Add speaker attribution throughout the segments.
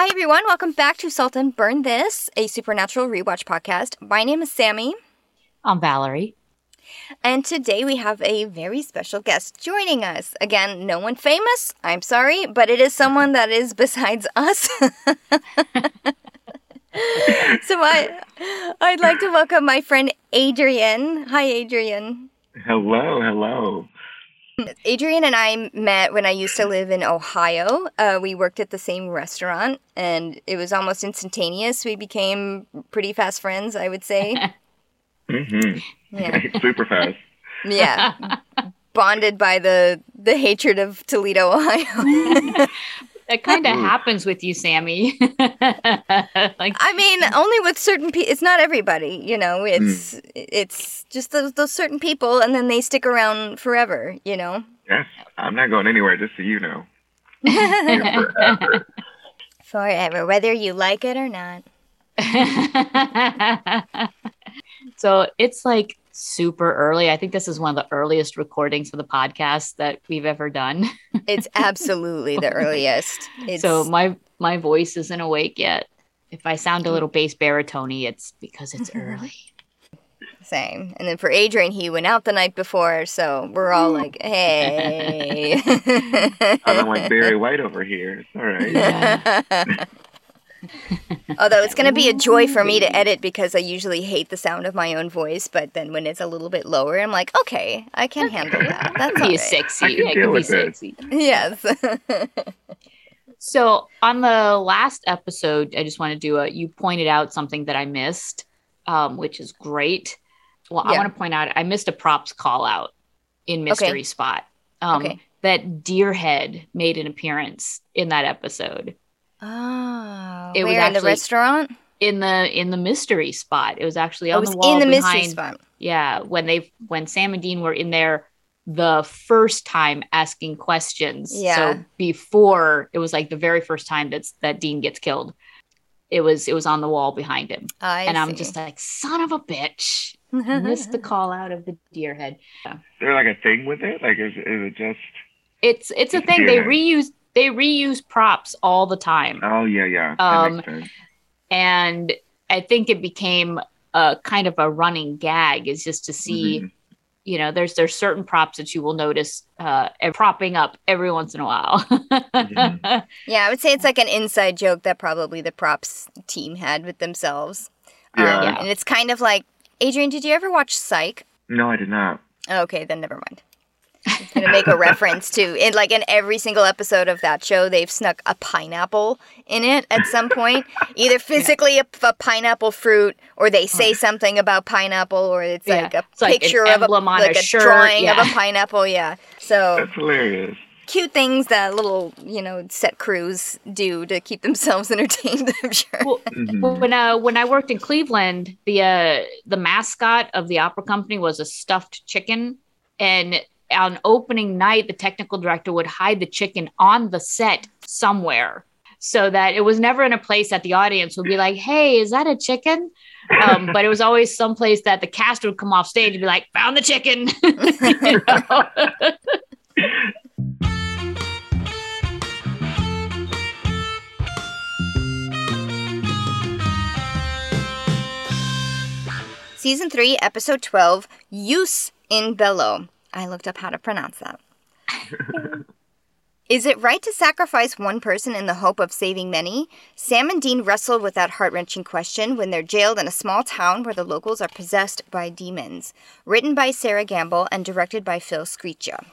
Speaker 1: Hi, everyone. Welcome back to Salt and Burn This, a supernatural rewatch podcast. My name is Sammy,
Speaker 2: I'm Valerie.
Speaker 1: and today we have a very special guest joining us. Again, no one famous, I'm sorry, but it is someone that is besides us. so I, I'd like to welcome my friend Adrian. Hi, Adrian.
Speaker 3: Hello, hello.
Speaker 1: Adrian and I met when I used to live in Ohio. Uh, we worked at the same restaurant, and it was almost instantaneous. We became pretty fast friends, I would say.
Speaker 3: mm-hmm.
Speaker 1: Yeah,
Speaker 3: Super fast.
Speaker 1: yeah. Bonded by the the hatred of Toledo, Ohio.
Speaker 2: That kind of happens with you, Sammy. like,
Speaker 1: I mean, only with certain people. It's not everybody, you know. It's mm. it's just those those certain people, and then they stick around forever, you know.
Speaker 3: Yes, I'm not going anywhere, just so you know. Forever.
Speaker 1: Forever, whether you like it or not.
Speaker 2: so it's like super early. I think this is one of the earliest recordings for the podcast that we've ever done.
Speaker 1: It's absolutely the earliest. It's,
Speaker 2: so my my voice isn't awake yet. If I sound a little bass baritone it's because it's mm-hmm. early.
Speaker 1: Same. And then for Adrian, he went out the night before, so we're all like, hey.
Speaker 3: I'm like Barry White over here. It's all right.
Speaker 2: Yeah.
Speaker 1: Although it's going to be a joy for me to edit because I usually hate the sound of my own voice, but then when it's a little bit lower, I'm like, okay, I can handle that. That's
Speaker 2: Be
Speaker 1: all right.
Speaker 2: sexy.
Speaker 3: I can
Speaker 2: I
Speaker 3: deal
Speaker 2: can be
Speaker 3: with it.
Speaker 2: sexy.
Speaker 1: Yes.
Speaker 2: So on the last episode, I just want to do a. You pointed out something that I missed, um, which is great. Well, I want to point out I missed a props call out in Mystery Spot. Um,
Speaker 1: Okay.
Speaker 2: That deer head made an appearance in that episode
Speaker 1: oh,
Speaker 2: It was
Speaker 1: where in the
Speaker 2: actually-
Speaker 1: restaurant?
Speaker 2: in the in the mystery spot. It was actually
Speaker 1: I
Speaker 2: on
Speaker 1: was
Speaker 2: the wall
Speaker 1: in the
Speaker 2: behind.
Speaker 1: mystery spot.
Speaker 2: Yeah, when they when Sam and Dean were in there the first time asking questions.
Speaker 1: Yeah.
Speaker 2: So before it was like the very first time that's that Dean gets killed. It was it was on the wall behind him.
Speaker 1: I
Speaker 2: and I'm just like, son of a bitch. Missed the call out of the deer head. Yeah.
Speaker 3: Is there like a thing with it? Like, is, is it just?
Speaker 2: It's it's a thing. They
Speaker 3: head.
Speaker 2: reuse they reuse props all the time.
Speaker 3: Oh yeah, yeah. That
Speaker 2: Um,
Speaker 3: makes sense.
Speaker 2: And I think it became a kind of a running gag is just to see
Speaker 3: Mhm.
Speaker 2: you know there's there's certain props that you will notice uh and propping up every once in a while
Speaker 3: Mhm.
Speaker 1: yeah, I would say it's like an inside joke that probably the props team had with themselves.
Speaker 3: Yeah.
Speaker 1: Um,
Speaker 2: Yeah.
Speaker 1: And it's kind of like, Adrian, did you ever watch Psych?
Speaker 3: No, I did not.
Speaker 1: Okay, then never mind. I'm gonna make a reference to in like in every single episode of that show, they've snuck a pineapple in it at some point, either physically a, a pineapple fruit, or they say something about pineapple, or it's
Speaker 2: Yeah,
Speaker 1: like a
Speaker 2: it's like
Speaker 1: picture of a
Speaker 2: emblem
Speaker 1: like
Speaker 2: a
Speaker 1: a,
Speaker 2: shirt,
Speaker 1: drawing of a pineapple. Yeah, so
Speaker 3: That's hilarious.
Speaker 1: cute things that little you know set crews do to keep themselves entertained. I'm sure.
Speaker 2: well,
Speaker 3: Mhm.
Speaker 2: when uh when I worked in Cleveland, the uh the mascot of the opera company was a stuffed chicken, and on opening night, the technical director would hide the chicken on the set somewhere, so that it was never in a place that the audience would be like, "Hey, is that a chicken?" Um, but it was always someplace that the cast would come off stage and be like, "Found the chicken."
Speaker 1: Season 3, Episode 12, Jus in Bello. I looked up how to pronounce that. Is it right to sacrifice one person in the hope of saving many? Sam and Dean wrestle with that heart wrenching question when they're jailed in a small town where the locals are possessed by demons. Written by Sarah Gamble and directed by Phil Sgriccia.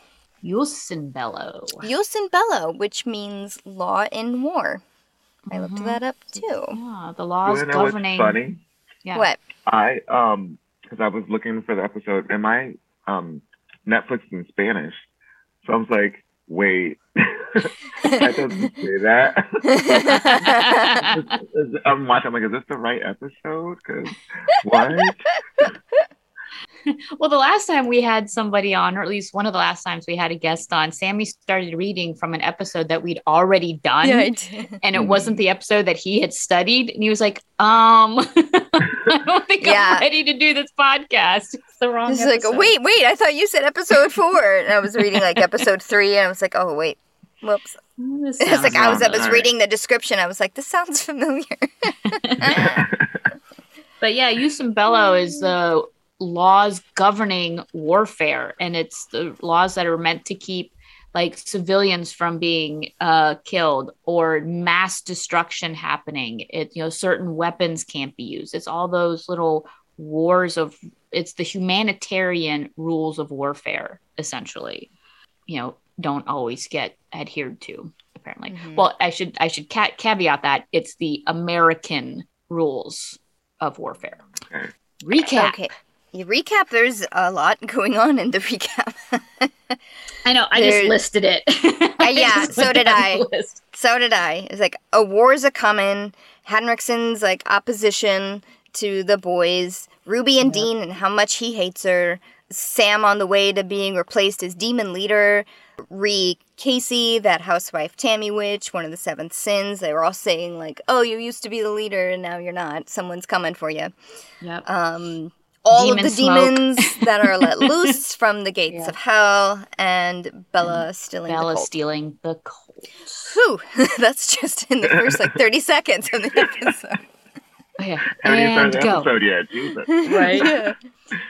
Speaker 2: Bello.
Speaker 1: Use Bello, which means law in war. I looked
Speaker 2: Mhm.
Speaker 1: that up too.
Speaker 2: Yeah, the
Speaker 3: You
Speaker 2: laws
Speaker 3: wanna know what's
Speaker 2: governing.
Speaker 3: funny?
Speaker 2: Yeah.
Speaker 1: What?
Speaker 3: I um, because I was looking for the episode, and my um Netflix in Spanish, so I was like, wait, that doesn't say that. I'm watching. I'm like, is this the right episode? Because what?
Speaker 2: Well, the last time we had somebody on, or at least one of the last times we had a guest on, Sammy started reading from an episode that we'd already done.
Speaker 1: Yeah, I
Speaker 2: and it wasn't the episode that he had studied. And he was like, um, I don't think
Speaker 1: Yeah.
Speaker 2: I'm ready to do this podcast. It's the wrong
Speaker 1: He's like, wait, wait, I thought you said episode four. And I was reading like episode three, and I was like, oh, wait, Whoops. It's like I was, I was reading the description. I was like, this sounds familiar.
Speaker 2: But yeah, Jus in Bello is the laws governing warfare, and it's the laws that are meant to keep like civilians from being uh, killed or mass destruction happening. It you know certain weapons can't be used. It's all those little wars of. It's the humanitarian rules of warfare, essentially. You know, don't always get adhered to. Apparently,
Speaker 1: Mhm.
Speaker 2: well, I should I should ca- caveat that it's the American rules of warfare.
Speaker 3: Okay.
Speaker 2: Recap.
Speaker 1: Okay. You recap, there's a lot going on in the recap.
Speaker 2: I know. I just listed it. I
Speaker 1: yeah, so did I. so did I. It's like a war's a coming. Henriksen's like opposition to the boys. Ruby and
Speaker 2: Yep.
Speaker 1: Dean and how much he hates her. Sam on the way to being replaced as demon leader. Re Casey, that housewife Tammy witch, one of the seventh sins. They were all saying like, "Oh, you used to be the leader, and now you're not. Someone's coming for you."
Speaker 2: Yep.
Speaker 1: Um, all
Speaker 2: Demon
Speaker 1: of the
Speaker 2: smoke.
Speaker 1: demons that are let loose from the gates
Speaker 2: Yeah.
Speaker 1: of hell, and Bella stealing
Speaker 2: Bella
Speaker 1: the colt.
Speaker 2: stealing the colt.
Speaker 1: Whew, that's just in the first like 30 seconds of the episode.
Speaker 2: Oh, yeah.
Speaker 3: Haven't even
Speaker 2: And
Speaker 3: started the
Speaker 2: go.
Speaker 3: episode yet. Jesus.
Speaker 2: Right.
Speaker 1: Yeah.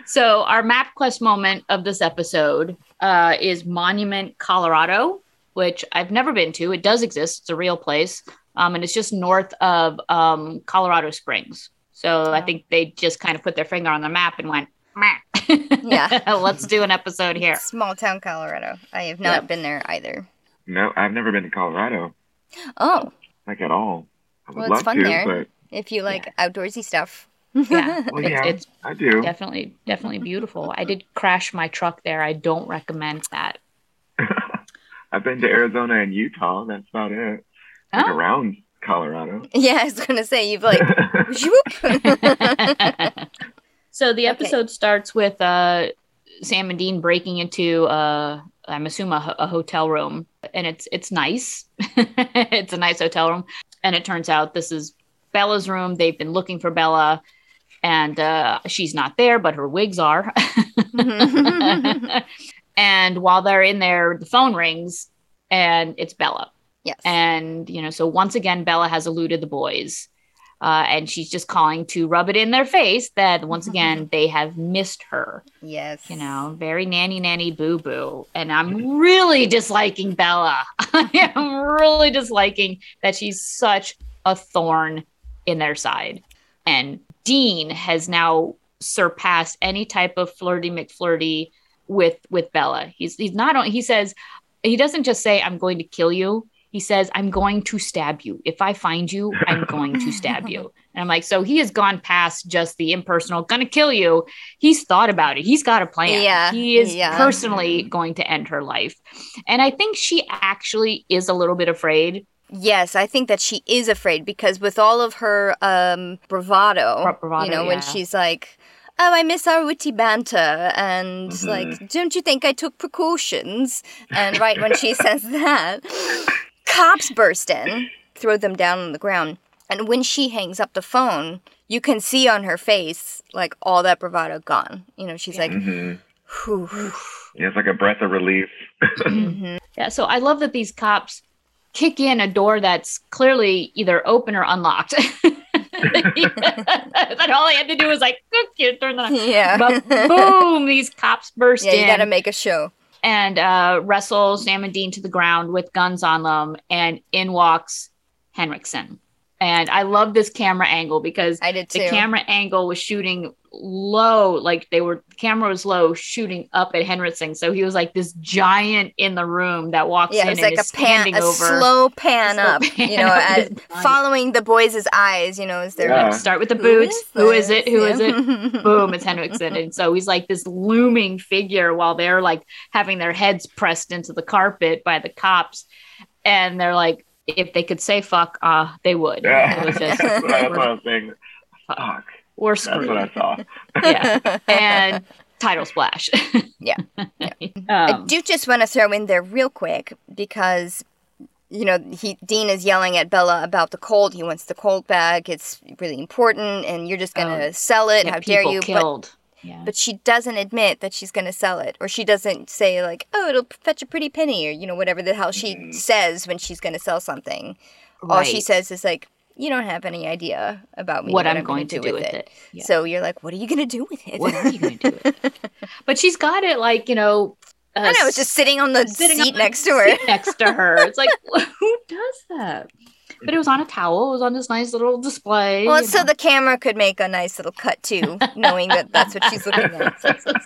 Speaker 2: So our map quest moment of this episode uh, is Monument, Colorado, which I've never been to. It does exist. It's a real place, um, and it's just north of um, Colorado Springs. So I
Speaker 1: Oh.
Speaker 2: think they just kind of put their finger on the map and went, Meh.
Speaker 1: Yeah.
Speaker 2: let's do an episode here.
Speaker 1: Small town Colorado. I have not
Speaker 2: Yep.
Speaker 1: been there either.
Speaker 3: No, I've never been to Colorado,
Speaker 1: Oh,
Speaker 3: like at all. I would
Speaker 1: Well, it's
Speaker 3: love
Speaker 1: fun
Speaker 3: to,
Speaker 1: there. if you like outdoorsy stuff.
Speaker 2: Yeah,
Speaker 3: but well,
Speaker 2: It's-
Speaker 3: yeah,
Speaker 2: it's
Speaker 3: I do.
Speaker 2: definitely definitely beautiful. I did crash my truck there. I don't recommend that.
Speaker 3: I've been to Arizona and Utah. That's about it. Like
Speaker 2: Oh.
Speaker 3: around Colorado.
Speaker 1: yeah, I was gonna say you've like whoop.
Speaker 2: so the
Speaker 1: Okay.
Speaker 2: episode starts with uh, Sam and Dean breaking into uh, I'm assuming a, a hotel room, and it's it's nice. it's a nice hotel room, and it turns out this is Bella's room. They've been looking for Bella, and uh, she's not there, but her wigs are. and while they're in there, the phone rings, and it's Bella.
Speaker 1: Yes.
Speaker 2: And, you know, so once again, Bella has eluded the boys. Uh, and she's just calling to rub it in their face that once again, they have missed her.
Speaker 1: yes.
Speaker 2: You know, very nanny nanny boo boo. And I'm really disliking Bella. I am really disliking that she's such a thorn in their side. And Dean has now surpassed any type of flirty McFlirty with with Bella. He's he's not on he says he doesn't just say I'm going to kill you. He says I'm going to stab you. If I find you, I'm going to stab you. And I'm like, so he has gone past just the impersonal gonna kill you. He's thought about it. He's got a plan.
Speaker 1: Yeah,
Speaker 2: He is
Speaker 1: yeah.
Speaker 2: personally going to end her life. And I think she actually is a little bit afraid.
Speaker 1: Yes, I think that she is afraid because with all of her um, bravado,
Speaker 2: Bra- bravado,
Speaker 1: you know, when she's like, "Oh, I miss our witty banter," and
Speaker 3: Mhm.
Speaker 1: like, "Don't you think I took precautions?" And right when she says that, cops burst in, throw them down on the ground, and when she hangs up the phone, you can see on her face like all that bravado gone. You know, she's like,
Speaker 3: mm-hmm.
Speaker 1: "Whew."
Speaker 3: Yeah, it's like a breath of relief.
Speaker 1: Mhm.
Speaker 2: Yeah, so I love that these cops kick in a door that's clearly either open or unlocked. that all I had to do was like, "Click," you turn the
Speaker 1: yeah,
Speaker 2: but boom, these cops burst
Speaker 1: yeah, you gotta make a show.
Speaker 2: And uh, wrestle Sam and Dean to the ground with guns on them, and in walks Henriksen. And I love this camera angle because
Speaker 1: I did too.
Speaker 2: the camera angle was shooting low, like they were the camera was low, shooting up at Henriksen. So he was like this giant in the room that walks
Speaker 1: Yeah,
Speaker 2: in
Speaker 1: it was
Speaker 2: and
Speaker 1: like
Speaker 2: is
Speaker 1: a pan, a
Speaker 2: over.
Speaker 1: slow pan
Speaker 2: slow
Speaker 1: up.
Speaker 2: pan
Speaker 1: you know,
Speaker 2: up uh, at,
Speaker 1: following the boys' eyes. You know, as they're
Speaker 3: Yeah.
Speaker 1: like,
Speaker 2: Start with the boots. Who is
Speaker 1: this?"
Speaker 2: it? Who is it? Boom, it's Henriksen. And so he's like this looming figure while they're like having their heads pressed into the carpet by the cops. And they're like, if they could say fuck, uh, they would.
Speaker 3: Yeah,
Speaker 2: It was just,
Speaker 3: that's, what, I was saying. Fuck,
Speaker 2: we're
Speaker 3: that's what I
Speaker 2: screwed.
Speaker 3: saw.
Speaker 2: Yeah. And title splash.
Speaker 1: Yeah.
Speaker 2: Um,
Speaker 1: I do just want to throw in there real quick because you know he Dean is yelling at Bella about the colt. He wants the colt back. It's really important, and you're just gonna
Speaker 2: Oh,
Speaker 1: sell it. How dare
Speaker 2: people
Speaker 1: you?
Speaker 2: Killed. Yeah.
Speaker 1: but she doesn't admit that she's going to sell it or she doesn't say like oh it'll fetch a pretty penny or you know whatever the hell she
Speaker 3: Mhm.
Speaker 1: says when she's going to sell something all she says is like you don't have any idea about me
Speaker 2: what I'm
Speaker 1: gonna
Speaker 2: going to do with it. Yeah.
Speaker 1: so you're like what are you going to do with it
Speaker 2: what are you going to do with it? But she's got it like, you know, uh,
Speaker 1: i know it's just sitting on the
Speaker 2: sitting
Speaker 1: seat
Speaker 2: on
Speaker 1: next to her
Speaker 2: seat next to her. It's like, who does that? But it was on a towel. It was on this nice little display.
Speaker 1: well so
Speaker 2: know.
Speaker 1: the camera could make a nice little cut too knowing that that's what she's looking at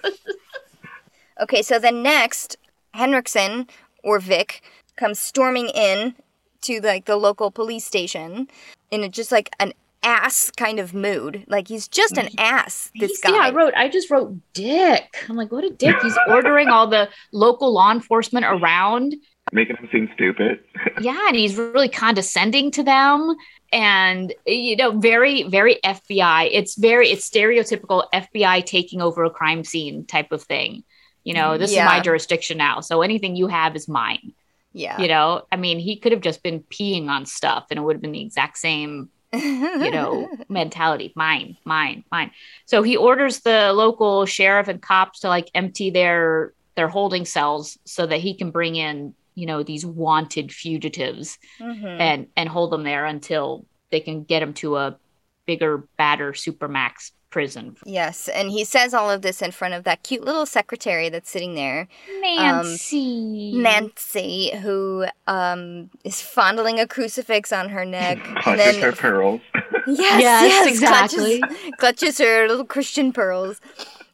Speaker 1: Okay, so then next, Henriksen or Vic comes storming in to like the local police station in a, just like an ass kind of mood. Like he's just an ass. This
Speaker 2: He's-
Speaker 1: guy.
Speaker 2: Yeah, I wrote. I just wrote dick. I'm like, what a dick. He's ordering all the local law enforcement around.
Speaker 3: Making him seem stupid.
Speaker 2: Yeah, and he's really condescending to them, and you know, very, very FBI. It's very, it's stereotypical FBI taking over a crime scene type of thing. You know, this is my jurisdiction now, so anything you have is mine.
Speaker 1: yeah.
Speaker 2: You know, I mean, he could have just been peeing on stuff, and it would have been the exact same you know, mentality. Mine, mine, mine. So he orders the local sheriff and cops to like empty their their holding cells so that he can bring in, you know, these wanted fugitives
Speaker 1: Mhm.
Speaker 2: and and hold them there until they can get them to a bigger, badder supermax prison.
Speaker 1: Yes, and he says all of this in front of that cute little secretary that's sitting there,
Speaker 2: Nancy.
Speaker 1: Nancy, who um, is fondling a crucifix on her neck, and
Speaker 3: Clutches her pearls.
Speaker 1: Yes,
Speaker 2: Yes,
Speaker 1: yes,
Speaker 2: exactly.
Speaker 1: Clutches, clutches her little Christian pearls,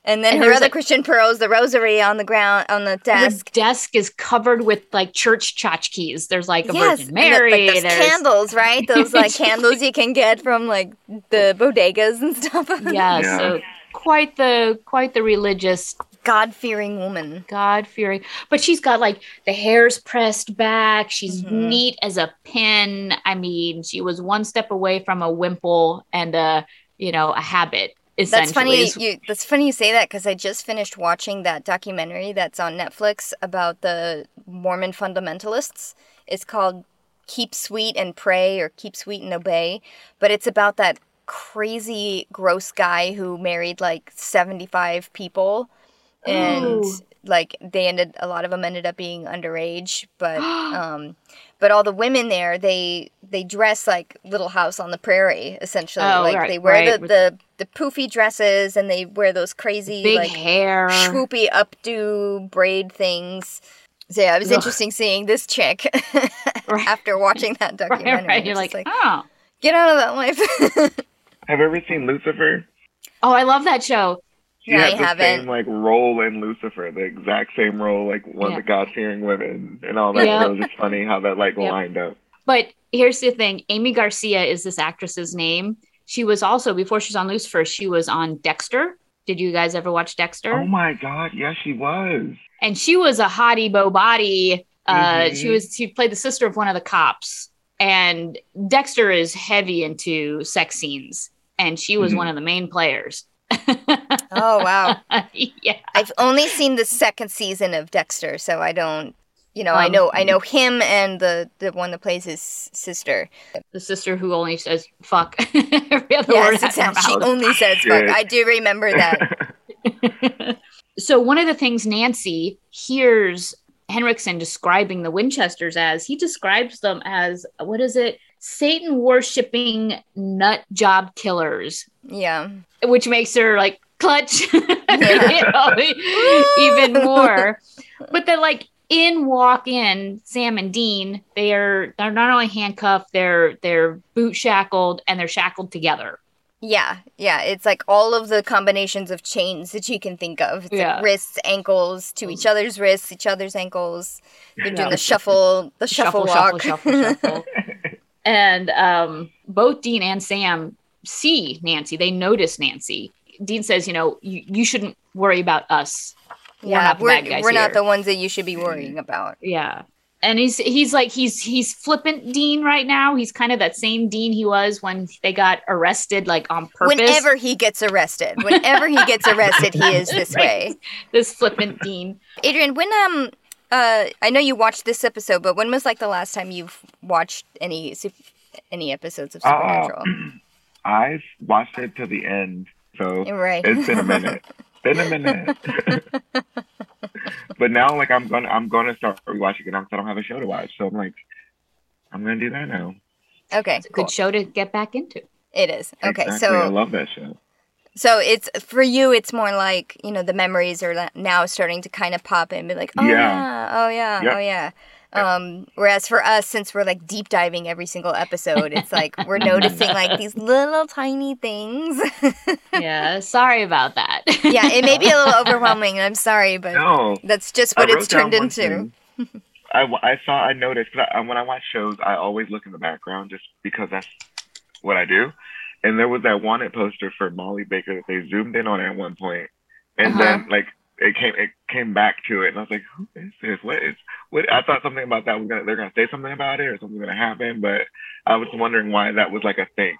Speaker 1: and then
Speaker 2: And
Speaker 1: her other
Speaker 2: a-
Speaker 1: Christian pearls, the rosary on the ground on the
Speaker 2: Her
Speaker 1: desk.
Speaker 2: desk is covered with like church tchotchkes. There's like a
Speaker 1: yes,
Speaker 2: Virgin
Speaker 1: and the-
Speaker 2: Mary.
Speaker 1: like those
Speaker 2: there's
Speaker 1: candles, right? Those like candles you can get from like the bodegas and stuff.
Speaker 2: yeah,
Speaker 3: Yeah.
Speaker 2: so quite the quite the religious
Speaker 1: God fearing woman.
Speaker 2: God fearing. But she's got like the hair's pressed back. She's
Speaker 1: Mhm.
Speaker 2: neat as a pin. I mean, she was one step away from a wimple and a you know a habit.
Speaker 1: That's funny.
Speaker 2: is-
Speaker 1: You that's funny you say that because I just finished watching that documentary that's on Netflix about the Mormon fundamentalists. It's called "Keep Sweet and Pray" or "Keep Sweet and Obey," but it's about that crazy, gross guy who married like seventy-five people, and
Speaker 2: Ooh.
Speaker 1: like they ended. A lot of them ended up being underage, but um, but all the women there they they dress like Little House on the Prairie essentially.
Speaker 2: Oh,
Speaker 1: like
Speaker 2: right,
Speaker 1: they wear
Speaker 2: right,
Speaker 1: the, the the poofy dresses and they wear those crazy
Speaker 2: big
Speaker 1: like
Speaker 2: hair.
Speaker 1: swoopy updo braid things. So yeah, it was
Speaker 2: Ugh.
Speaker 1: interesting seeing this chick
Speaker 2: Right.
Speaker 1: after watching that documentary.
Speaker 2: right.
Speaker 1: It's
Speaker 2: You're
Speaker 1: just
Speaker 2: like, oh,
Speaker 1: get out of that life.
Speaker 3: Have you ever seen Lucifer?
Speaker 2: oh, I love that show.
Speaker 3: She
Speaker 1: Yeah,
Speaker 3: had
Speaker 1: I
Speaker 3: the
Speaker 1: haven't.
Speaker 3: same like role in Lucifer, the exact same role, like one
Speaker 2: Yeah.
Speaker 3: of the God fearing women and all that.
Speaker 2: Yeah.
Speaker 3: It was just funny how that like
Speaker 2: Yep.
Speaker 3: lined up.
Speaker 2: But here's the thing: Aimee Garcia is this actress's name. She was also before she was on Lucifer. She was on Dexter. Did you guys ever watch Dexter?
Speaker 3: Oh my god, yes she was.
Speaker 2: and she was a hottie bo body. Uh,
Speaker 3: Mhm.
Speaker 2: She was she played the sister of one of the cops, and Dexter is heavy into sex scenes, and she was
Speaker 3: Mhm.
Speaker 2: one of the main players.
Speaker 1: oh wow.
Speaker 2: yeah,
Speaker 1: I've only seen the second season of Dexter, so I don't you know, I
Speaker 2: Um,
Speaker 1: know I know him and the the one that plays his sister.
Speaker 2: the sister who only says "fuck" every other word
Speaker 1: Yes,
Speaker 2: out of her
Speaker 1: exactly. She only says fuck. I do remember that.
Speaker 2: so one of the things Nancy hears Henriksen describing the Winchesters as, he describes them as what is it? Satan worshipping nut job killers,
Speaker 1: Yeah.
Speaker 2: which makes her like clutch you know, even more. But then like in walk in Sam and Dean, they are they're not only handcuffed, they're they're boot shackled and they're shackled together.
Speaker 1: Yeah, yeah. It's like all of the combinations of chains that you can think of. It's
Speaker 2: Yeah.
Speaker 1: like wrists, ankles, to each other's wrists, each other's ankles. They're doing
Speaker 2: Yeah.
Speaker 1: the shuffle, the shuffle, walk.
Speaker 2: shuffle, shuffle. and um, both Dean and Sam see Nancy. They notice Nancy. Dean says, "You know, you, you shouldn't worry about us. We're
Speaker 1: yeah,
Speaker 2: not the
Speaker 1: we're,
Speaker 2: bad guys
Speaker 1: we're not
Speaker 2: here."
Speaker 1: the ones that you should be worrying about.
Speaker 2: Yeah." And he's he's like he's he's flippant Dean right now. He's kind of that same Dean he was when they got arrested, like on purpose.
Speaker 1: Whenever he gets arrested, whenever he gets arrested, he is this way.
Speaker 2: this flippant Dean.
Speaker 1: Adrian, when um, uh, I know you watched this episode, but when was like the last time you've watched any any episodes of
Speaker 3: Uh,
Speaker 1: Supernatural?
Speaker 3: I've watched it to the end, so
Speaker 1: right.
Speaker 3: it's been a minute. been a minute. but now, like, I'm gonna I'm gonna start rewatching it now because I don't have a show to watch. So I'm like, I'm gonna do that now.
Speaker 1: Okay, cool.
Speaker 2: good show to get back into.
Speaker 1: It is. Okay,
Speaker 3: Exactly. I
Speaker 1: so
Speaker 3: love that show.
Speaker 1: so it's for you. It's more like you know the memories are now starting to kind of pop in, be like, oh yeah,
Speaker 3: Yeah.
Speaker 1: oh yeah, oh,
Speaker 3: Yep.
Speaker 1: oh yeah. Um, whereas for us, since we're like deep diving every single episode, it's like we're noticing like these little tiny things.
Speaker 2: Yeah, sorry about that.
Speaker 1: yeah, it may be a little overwhelming. I'm sorry, but
Speaker 3: No,
Speaker 1: that's just what it's turned into.
Speaker 3: I, I, w- I saw I noticed 'cause I, when I watch shows I always look in the background just because that's what I do. And there was that wanted poster for Molly Baker that they zoomed in on at one point, and
Speaker 2: Uh-huh.
Speaker 3: then like it came it came back to it, and I was like, who is this? What is what? I thought something about that was gonna they're gonna say something about it or something gonna happen, but I was wondering why that was like a thing.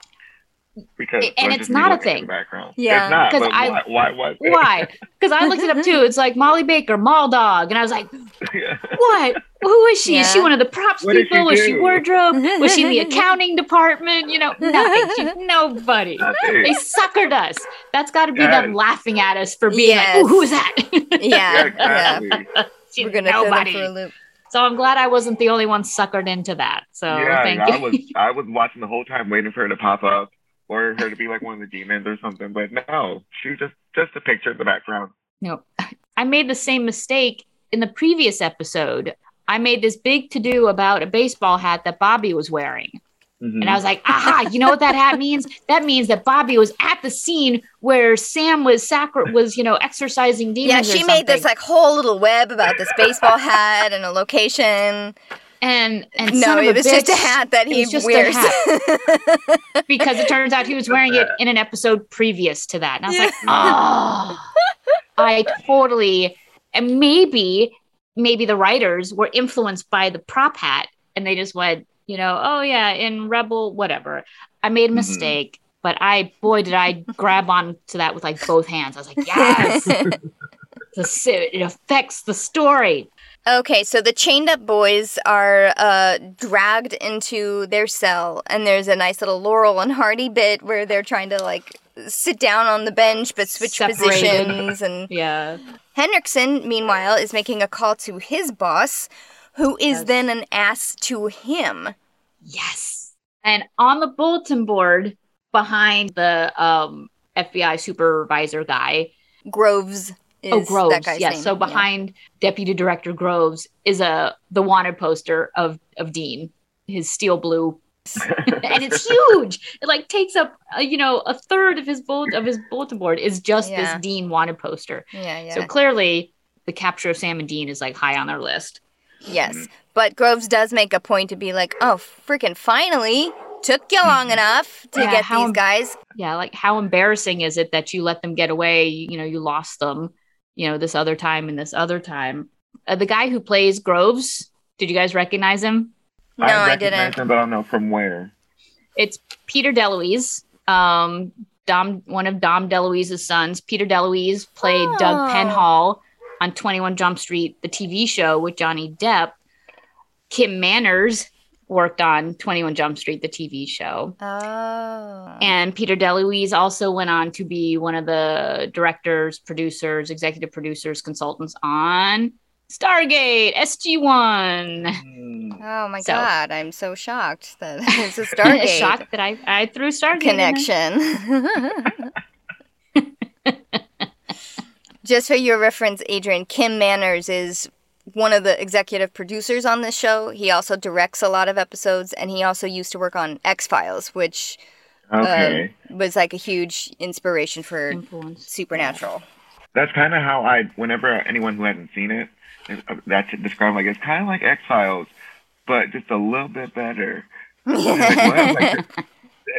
Speaker 3: Because
Speaker 2: And- and it's not a thing.
Speaker 3: Background.
Speaker 1: Yeah,
Speaker 3: it's not.
Speaker 2: 'cause
Speaker 3: But
Speaker 2: I-
Speaker 3: why, why?
Speaker 2: Why? Because I looked it up too. It's like Molly Baker, Mall Dog, and I was like,
Speaker 3: Yeah.
Speaker 2: what? Who is she? Is she one of the props
Speaker 3: What did she
Speaker 2: people? Was she wardrobe? Was she in the accounting department? You know, nothing. She's nobody.
Speaker 3: Nothing.
Speaker 2: They suckered us. That's got to be
Speaker 3: Yes.
Speaker 2: them laughing at us for being
Speaker 1: Yes.
Speaker 2: like, "Ooh, who is that?"
Speaker 1: Yeah,
Speaker 3: Yeah,
Speaker 1: yeah.
Speaker 3: exactly.
Speaker 2: She's
Speaker 1: We're gonna throw them
Speaker 2: nobody.
Speaker 1: for a loop.
Speaker 2: So I'm glad I wasn't the only one suckered into that. So
Speaker 3: yeah,
Speaker 2: thank
Speaker 3: I was I was watching the whole time waiting for her to pop up or her to be like one of the demons or something. But no, she was just just a picture in the background.
Speaker 2: Nope. I made the same mistake in the previous episode. I made this big to do about a baseball hat that Bobby was wearing.
Speaker 3: Mhm.
Speaker 2: And I was like, aha, you know what that hat means? That means that Bobby was at the scene where Sam was sacri- was, you know, exorcising demons.
Speaker 1: Yeah,
Speaker 2: or
Speaker 1: she made this like whole little web about this baseball hat and a location.
Speaker 2: And and
Speaker 1: no,
Speaker 2: son of
Speaker 1: it
Speaker 2: a
Speaker 1: was just a hat that he
Speaker 2: was just a
Speaker 1: wears.
Speaker 2: because it turns out he was wearing it in an episode previous to that. And I was like, oh, I totally, and maybe, maybe the writers were influenced by the prop hat and they just went, you know, oh yeah, in Rebel, whatever. I made a
Speaker 3: Mhm.
Speaker 2: mistake, but I, boy, did I grab on to that with like both hands. I was like, yes, the, si- it affects the story.
Speaker 1: Okay, so the chained up boys are uh, dragged into their cell, and there's a nice little Laurel and Hardy bit where they're trying to like sit down on the bench but switch
Speaker 2: Separated.
Speaker 1: positions. And
Speaker 2: Yeah.
Speaker 1: Henriksen, meanwhile, is making a call to his boss, who is
Speaker 2: Yes.
Speaker 1: then an ass to him.
Speaker 2: Yes. And on the bulletin board behind the um, FBI supervisor guy,
Speaker 1: Groves
Speaker 2: oh Groves, yes.
Speaker 1: name.
Speaker 2: So
Speaker 1: yeah.
Speaker 2: behind Deputy Director Groves is a the wanted poster of of Dean, his steel blue, and it's huge. It like takes up uh, you know a third of his bullet of his bulletin board is just
Speaker 1: Yeah.
Speaker 2: this Dean wanted poster.
Speaker 1: Yeah, yeah.
Speaker 2: So clearly, the capture of Sam and Dean is like high on their list.
Speaker 1: Yes, but Groves does make a point to be like, "Oh, freaking finally! Took you long enough to
Speaker 2: Yeah,
Speaker 1: get these
Speaker 2: em-
Speaker 1: guys."
Speaker 2: yeah like how embarrassing is it that you let them get away you know you lost them you know this other time and this other time uh, the guy who plays groves did you guys recognize him
Speaker 1: No, I,
Speaker 3: recognize
Speaker 1: didn't.
Speaker 3: Him, but I don't know from where.
Speaker 2: it's peter deluise um dom one of dom deluise's sons peter deluise played
Speaker 1: Oh.
Speaker 2: doug penhall on 21 jump street the tv show with johnny depp kim manners worked on 21 jump street the tv show
Speaker 1: Oh.
Speaker 2: And Peter DeLuise also went on to be one of the directors, producers, executive producers, consultants on Stargate SG1. Hmm.
Speaker 1: Oh my
Speaker 2: So-
Speaker 1: god, I'm so shocked that it's a Stargate
Speaker 2: Shocked that I, I threw Stargate
Speaker 1: connection. Just for your reference, Adrian, Kim Manners is one of the executive producers on this show. He also directs a lot of episodes, and he also used to work on X Files, which
Speaker 3: Okay,
Speaker 1: um, was like a huge inspiration for
Speaker 2: Influence.
Speaker 1: Supernatural.
Speaker 3: that's kind of how I. Whenever anyone who hasn't seen it, uh, that's described like it's kind of like X Files, but just a little bit better. Like,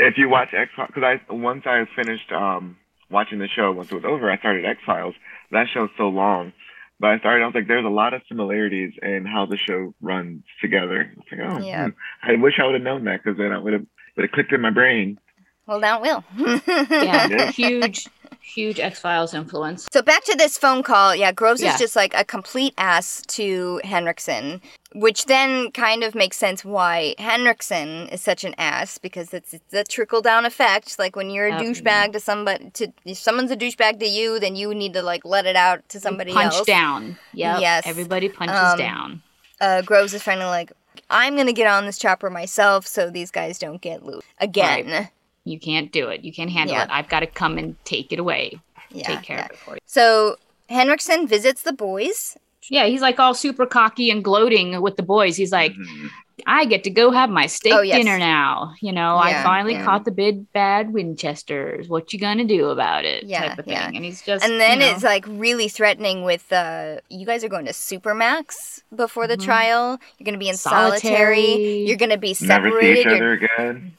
Speaker 3: if you watch X Files, because I once I finished um watching the show once it was over, I started X Files. That show's so long, but I started. I was like, there's a lot of similarities in how the show runs together. It's like, oh,
Speaker 1: Yeah.
Speaker 3: hmm. I wish I would have known that because then I would have would have clicked in my brain.
Speaker 1: well, now it will.
Speaker 2: Yeah,
Speaker 3: Yeah.
Speaker 2: huge, huge X Files influence.
Speaker 1: So back to this phone call. Yeah, Groves
Speaker 2: Yeah.
Speaker 1: is just like a complete ass to Henriksen. Which then kind of makes sense why Henriksen is such an ass because it's, it's a trickle down effect. Like when you're a douchebag to somebody, to if someone's a douchebag to you, then you need to like let it out to somebody else.
Speaker 2: punch
Speaker 1: else.
Speaker 2: down. Yeah.
Speaker 1: Yes.
Speaker 2: Everybody punches
Speaker 1: Um,
Speaker 2: down.
Speaker 1: Uh, Groves is finally like, I'm gonna get on this chopper myself, so these guys don't get loose again.
Speaker 2: You can't do it. You can't handle
Speaker 1: Yeah.
Speaker 2: it. I've got to come and take it away.
Speaker 1: Yeah,
Speaker 2: take care
Speaker 1: yeah.
Speaker 2: of it for you.
Speaker 1: So Henriksen visits the boys.
Speaker 2: Yeah, he's like all super cocky and gloating with the boys. He's like,
Speaker 3: Mhm.
Speaker 2: I get to go have my steak
Speaker 1: Oh, yes.
Speaker 2: dinner now. You know,
Speaker 1: Yeah,
Speaker 2: I finally
Speaker 1: yeah.
Speaker 2: caught the big bad Winchesters. What you gonna do about it?
Speaker 1: Yeah,
Speaker 2: type of thing.
Speaker 1: yeah.
Speaker 2: And he's just
Speaker 1: And then
Speaker 2: you know,
Speaker 1: it's like really threatening with uh you guys are going to Supermax before the
Speaker 2: Mhm.
Speaker 1: trial. You're gonna be in solitary.
Speaker 2: Solitary.
Speaker 1: You're gonna be
Speaker 3: Never see
Speaker 1: separated.
Speaker 3: each other again.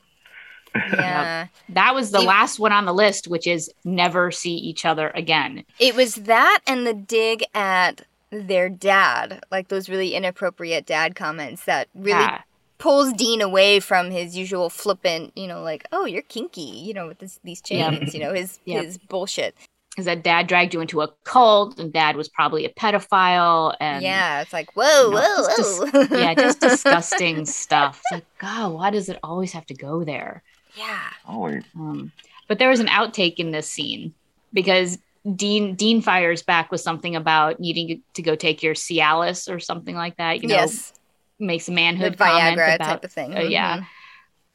Speaker 1: yeah.
Speaker 2: that was the
Speaker 1: He-
Speaker 2: last one on the list, which is never see each other again.
Speaker 1: It was that and the dig at their dad, like those really inappropriate dad comments that really
Speaker 2: Yeah.
Speaker 1: pulls Dean away from his usual flippant, you know, like, oh, you're kinky, you know, with this, these
Speaker 2: Yep.
Speaker 1: chains, you know, his
Speaker 2: Yep.
Speaker 1: his bullshit.
Speaker 2: Is that dad dragged you into a cult and dad was probably a pedophile and
Speaker 1: yeah, it's like, whoa,
Speaker 2: No,
Speaker 1: whoa,
Speaker 2: just
Speaker 1: whoa.
Speaker 2: yeah, just disgusting stuff. It's like, God, why does it always have to go there?
Speaker 1: yeah.
Speaker 3: Always.
Speaker 2: Um, but there was an outtake in this scene because Dean Dean fires back with something about needing to go take your Cialis or something like that. You know,
Speaker 1: yes.
Speaker 2: makes a
Speaker 1: The
Speaker 2: manhood comment
Speaker 1: Viagra
Speaker 2: about
Speaker 1: type of thing.
Speaker 2: uh, yeah.
Speaker 1: Mhm.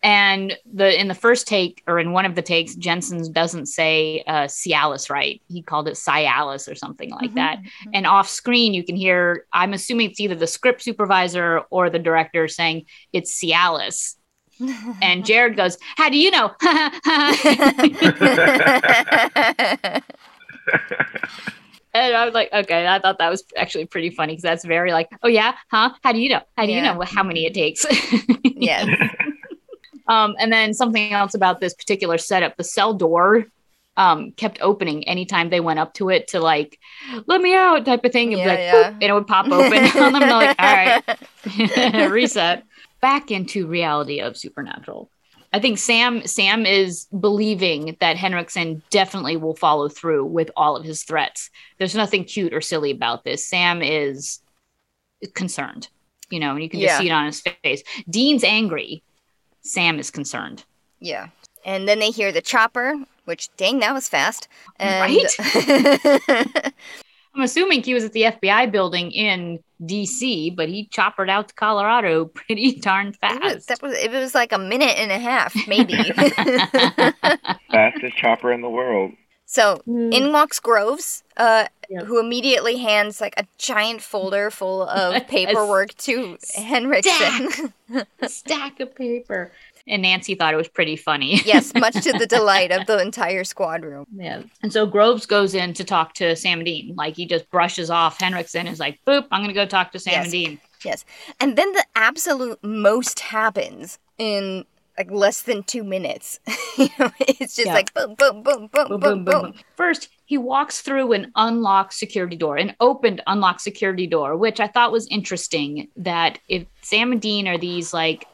Speaker 2: And the in the first take or in one of the takes, Jensen doesn't say uh, Cialis right. He called it Cialis or something like
Speaker 1: Mhm,
Speaker 2: that.
Speaker 1: mhm.
Speaker 2: And off screen, you can hear. I'm assuming it's either the script supervisor or the director saying it's Cialis. And Jared goes, "How do you know?" And I was like, okay, I thought that was actually pretty funny because that's very like, oh yeah, huh? How do you know? How do
Speaker 1: Yeah.
Speaker 2: you know how many it takes?
Speaker 1: yes.
Speaker 2: um, and then something else about this particular setup, the cell door um, kept opening anytime they went up to it to like, let me out type of thing. It'd
Speaker 1: Yeah,
Speaker 2: like,
Speaker 1: yeah.
Speaker 2: And it would pop open on them. Like, all right, reset. Back into reality of supernatural. I think Sam Sam is believing that Henriksen definitely will follow through with all of his threats. There's nothing cute or silly about this. Sam is concerned, you know, and you can
Speaker 1: Yeah.
Speaker 2: just see it on his face. Dean's angry. Sam is concerned.
Speaker 1: Yeah. And then they hear the chopper, which dang, that was fast. And
Speaker 2: I'm assuming he was at the FBI building in DC, but he choppered out to Colorado pretty darn
Speaker 1: it was,
Speaker 2: fast.
Speaker 1: that was it was like a minute and a half, maybe.
Speaker 3: Fastest chopper in the world.
Speaker 1: so in walks Groves, uh,
Speaker 2: Yep.
Speaker 1: who immediately hands like a giant folder full of paperwork to Henriksen.
Speaker 2: a stack of paper. And Nancy thought it was pretty funny.
Speaker 1: yes, much to the delight of the entire squad room.
Speaker 2: Yeah. And so Groves goes in to talk to Sam and Dean. Like he just brushes off Henriksen is like, boop, I'm going to go talk to Sam
Speaker 1: Yes.
Speaker 2: and Dean.
Speaker 1: Yes. And then the absolute most happens in like less than two minutes. you know, it's just
Speaker 2: Yeah.
Speaker 1: like boom, boom, boom, boom, boom, boom, boom.
Speaker 2: First, he walks through an unlocked security door, an opened unlocked security door, which I thought was interesting. That if Sam and Dean are these like,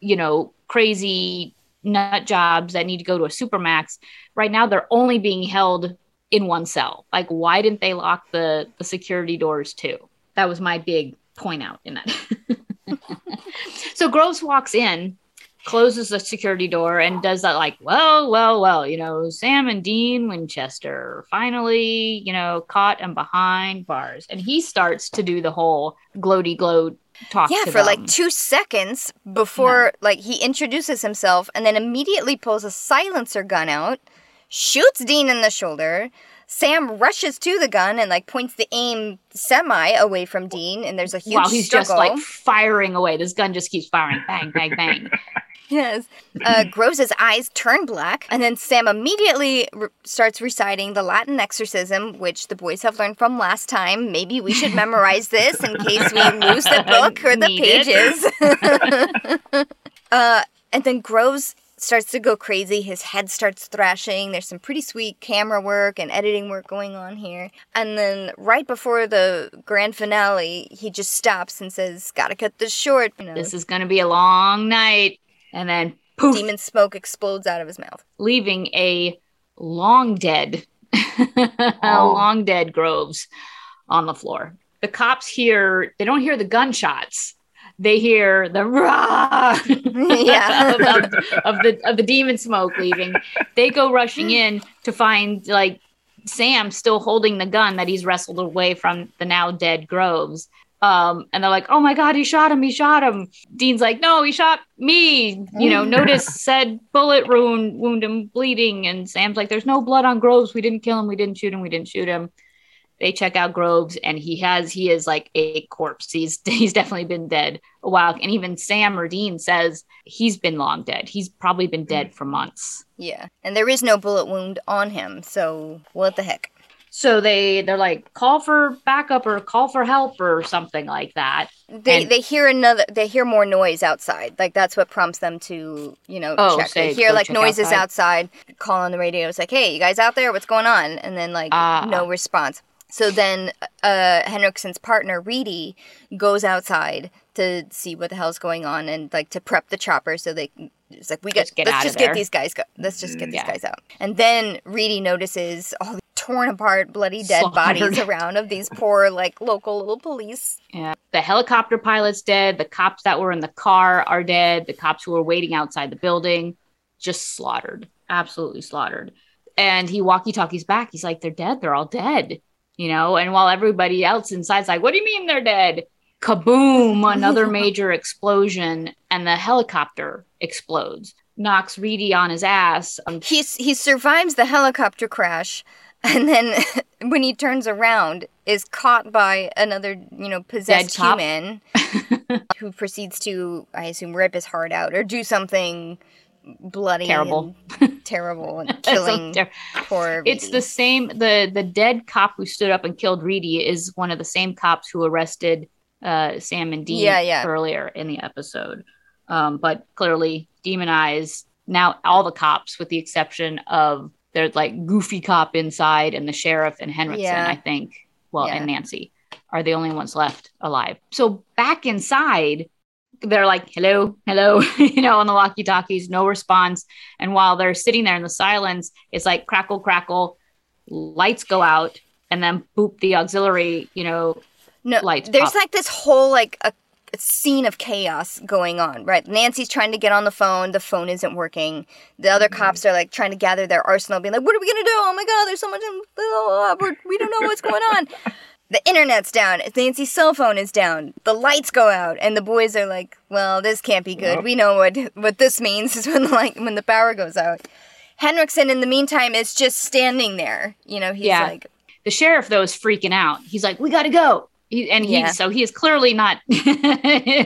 Speaker 2: you know, crazy nut jobs that need to go to a supermax, right now they're only being held in one cell. Like, why didn't they lock the the security doors too? That was my big point out in that. so Groves walks in closes the security door and does that like well well well you know sam and dean winchester finally you know caught and behind bars and he starts to do the whole gloaty gloat talk
Speaker 1: Yeah, for like two seconds before like he introduces himself and then immediately pulls a silencer gun out, shoots Dean in the shoulder. Sam rushes to the gun and like points the aim semi away from Dean, and there's a huge
Speaker 2: while he's
Speaker 1: struggle.
Speaker 2: just like firing away this gun just keeps firing bang bang bang
Speaker 1: Yes. Uh, Groves' eyes turn black, and then Sam immediately re- starts reciting the Latin exorcism, which the boys have learned from last time. Maybe we should memorize this in case we lose the book or the pages. uh, and then Groves starts to go crazy. His head starts thrashing. There's some pretty sweet camera work and editing work going on here. And then right before the grand finale, he just stops and says, "Gotta cut this short." You know,
Speaker 2: this is going to be a long night and then poof
Speaker 1: demon smoke explodes out of his mouth.
Speaker 2: leaving a long dead, long dead Groves on the floor. The cops hear, they don't hear the gunshots, they hear the rah
Speaker 1: Yeah.
Speaker 2: of, of, of the of the demon smoke leaving. They go rushing in to find like Sam still holding the gun that he's wrestled away from the now dead Groves. Um, and they're like, "Oh my God, he shot him! He shot him!" Dean's like, "No, he shot me!" You know, notice said bullet wound, wound him, bleeding. And Sam's like, "There's no blood on Groves. We didn't kill him. We didn't shoot him. We didn't shoot him." They check out Groves, and he has he is like a corpse. He's he's definitely been dead a while. And even Sam or Dean says he's been long dead. He's probably been dead for months.
Speaker 1: Yeah. And there is no bullet wound on him, so what the heck?
Speaker 2: So they they're like call for backup or call for help or something like that.
Speaker 1: They
Speaker 2: And-
Speaker 1: they hear another they hear more noise outside. Like that's what prompts them to, you know,
Speaker 2: Oh,
Speaker 1: check. They hear like noises
Speaker 2: outside.
Speaker 1: outside. call on the radio. It's like, "Hey, you guys out there? What's going on?" And then like
Speaker 2: Ah.
Speaker 1: no response. So then uh Henriksen's partner Reedy goes outside to see what the hell's going on and like to prep the chopper so they it's like we got
Speaker 2: Just get
Speaker 1: let's
Speaker 2: out
Speaker 1: just get these guys go let's just get these
Speaker 2: Yeah.
Speaker 1: guys out. And then Reedy notices all the torn apart bloody dead
Speaker 2: Slaughtered.
Speaker 1: bodies around of these poor like local little police.
Speaker 2: Yeah. The helicopter pilot's dead. The cops that were in the car are dead. The cops who were waiting outside the building just slaughtered. Absolutely slaughtered. And he walkie talkies back. He's like, they're dead. They're all dead. You know, and while everybody else inside's like, what do you mean they're dead? Kaboom, another major explosion, and the helicopter explodes. Knocks Reedy on his ass. Um,
Speaker 1: He's he survives the helicopter crash and then when he turns around is caught by another, you know, possessed human who proceeds to I assume rip his heart out or do something bloody
Speaker 2: Terrible.
Speaker 1: and terrible and killing
Speaker 2: so ter-
Speaker 1: poor
Speaker 2: it's the same the the dead cop who stood up and killed Reedy is one of the same cops who arrested uh Sam and Dean
Speaker 1: Yeah, yeah.
Speaker 2: earlier in the episode. Um, but clearly demonized now all the cops with the exception of there's like goofy cop inside and the sheriff and Henriksen,
Speaker 1: Yeah.
Speaker 2: I think. Well,
Speaker 1: Yeah.
Speaker 2: and Nancy are the only ones left alive. So back inside, they're like, hello, hello, you know, on the walkie talkies, no response. And while they're sitting there in the silence, it's like crackle, crackle, lights go out, and then boop, the auxiliary, you know,
Speaker 1: no,
Speaker 2: lights
Speaker 1: there's
Speaker 2: pop.
Speaker 1: like this whole like a, a scene of chaos going on, right? Nancy's trying to get on the phone, the phone isn't working. The other mm-hmm. cops are like trying to gather their arsenal, being like, "What are we gonna do? Oh my god, there's so much, in, we're, we don't know what's going on." The internet's down. Nancy's cell phone is down. The lights go out, and the boys are like, "Well, this can't be good. We know what what this means is when the light when the power goes out." Henriksen, in the meantime, is just standing there. You know, he's
Speaker 2: Yeah.
Speaker 1: like,
Speaker 2: the sheriff though is freaking out. He's like, "We got to go," he, and
Speaker 1: Yeah.
Speaker 2: he so he is clearly not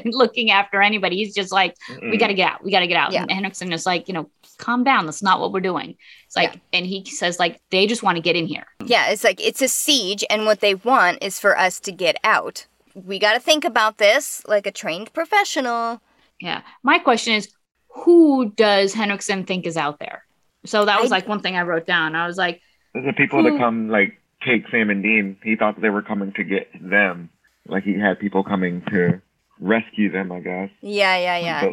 Speaker 2: looking after anybody. He's just like, "We got to get out. We got to get out."
Speaker 1: Yeah.
Speaker 2: And Henriksen is like, "You know, calm down. That's not what we're doing." It's like, and he says like, "They just want to get in here."
Speaker 1: Yeah, it's like it's a siege, and what they want is for us to get out. We got to think about this like a trained professional.
Speaker 2: Yeah. My question is, who does Henriksen think is out there? So that was
Speaker 1: I-
Speaker 2: like one thing I wrote down. I was like, There's
Speaker 3: The people
Speaker 2: Who-
Speaker 3: that come like take Sam and Dean, he thought they were coming to get them. Like he had people coming to rescue them, I guess.
Speaker 1: Yeah, yeah, yeah.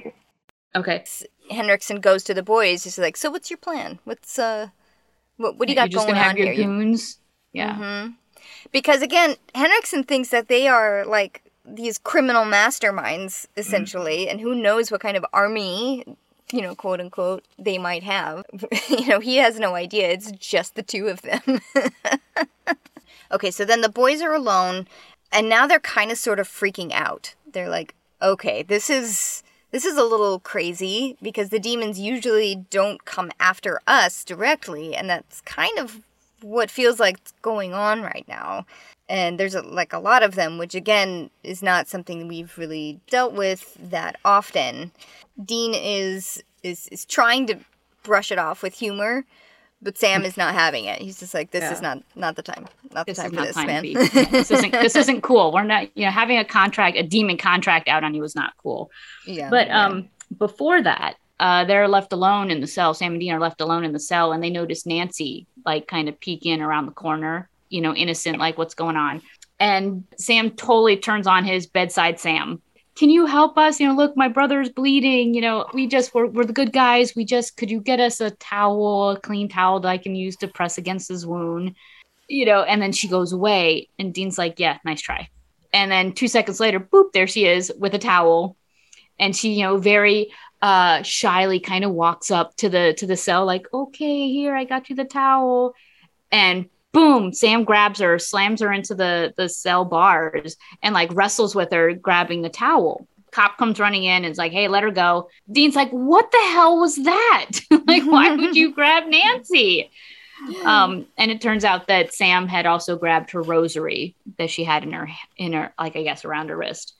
Speaker 3: But
Speaker 2: okay,
Speaker 1: Henriksen goes to the boys. He's like, "So what's your plan? What's uh, what, what do you
Speaker 2: you're
Speaker 1: got
Speaker 2: just
Speaker 1: going
Speaker 2: gonna have
Speaker 1: on
Speaker 2: your
Speaker 1: here?" You-
Speaker 2: goons. Yeah.
Speaker 1: Mhm. Because again, Henriksen thinks that they are like these criminal masterminds essentially, and who knows what kind of army, you know, quote unquote, they might have. you know, he has no idea. It's just the two of them. okay, so then the boys are alone, and now they're kind of sort of freaking out. They're like, "Okay, this is." This is a little crazy because the demons usually don't come after us directly, and that's kind of what feels like going on right now. And there's a, like a lot of them, which again is not something we've really dealt with that often. Dean is is is trying to brush it off with humor, but Sam is not having it. He's just like, this is not not the time, not the
Speaker 2: This
Speaker 1: time for this,
Speaker 2: time
Speaker 1: man.
Speaker 2: yeah, this isn't this isn't cool. We're not, you know, having a contract, a demon contract out on you is not cool.
Speaker 1: yeah,
Speaker 2: But
Speaker 1: yeah.
Speaker 2: um, before that, uh, they're left alone in the cell. Sam and Dean are left alone in the cell, and they notice Nancy like kind of peek in around the corner, you know, innocent, like what's going on. And Sam totally turns on his bedside Sam. Can you help us? You know, look, my brother's bleeding. You know, we just we're, we're the good guys. We just could you get us a towel, a clean towel that I can use to press against his wound? You know, and then she goes away, and Dean's like, "Yeah, nice try." And then two seconds later, boop, there she is with a towel. And she, you know, very uh shyly kind of walks up to the to the cell, like, okay, here, I got you the towel. And boom, Sam grabs her, slams her into the the cell bars, and like wrestles with her, grabbing the towel. Cop comes running in and is like, hey, let her go. Dean's like, what the hell was that? like, why would you grab Nancy? Um, and it turns out that Sam had also grabbed her rosary that she had in her in her like I guess around her wrist.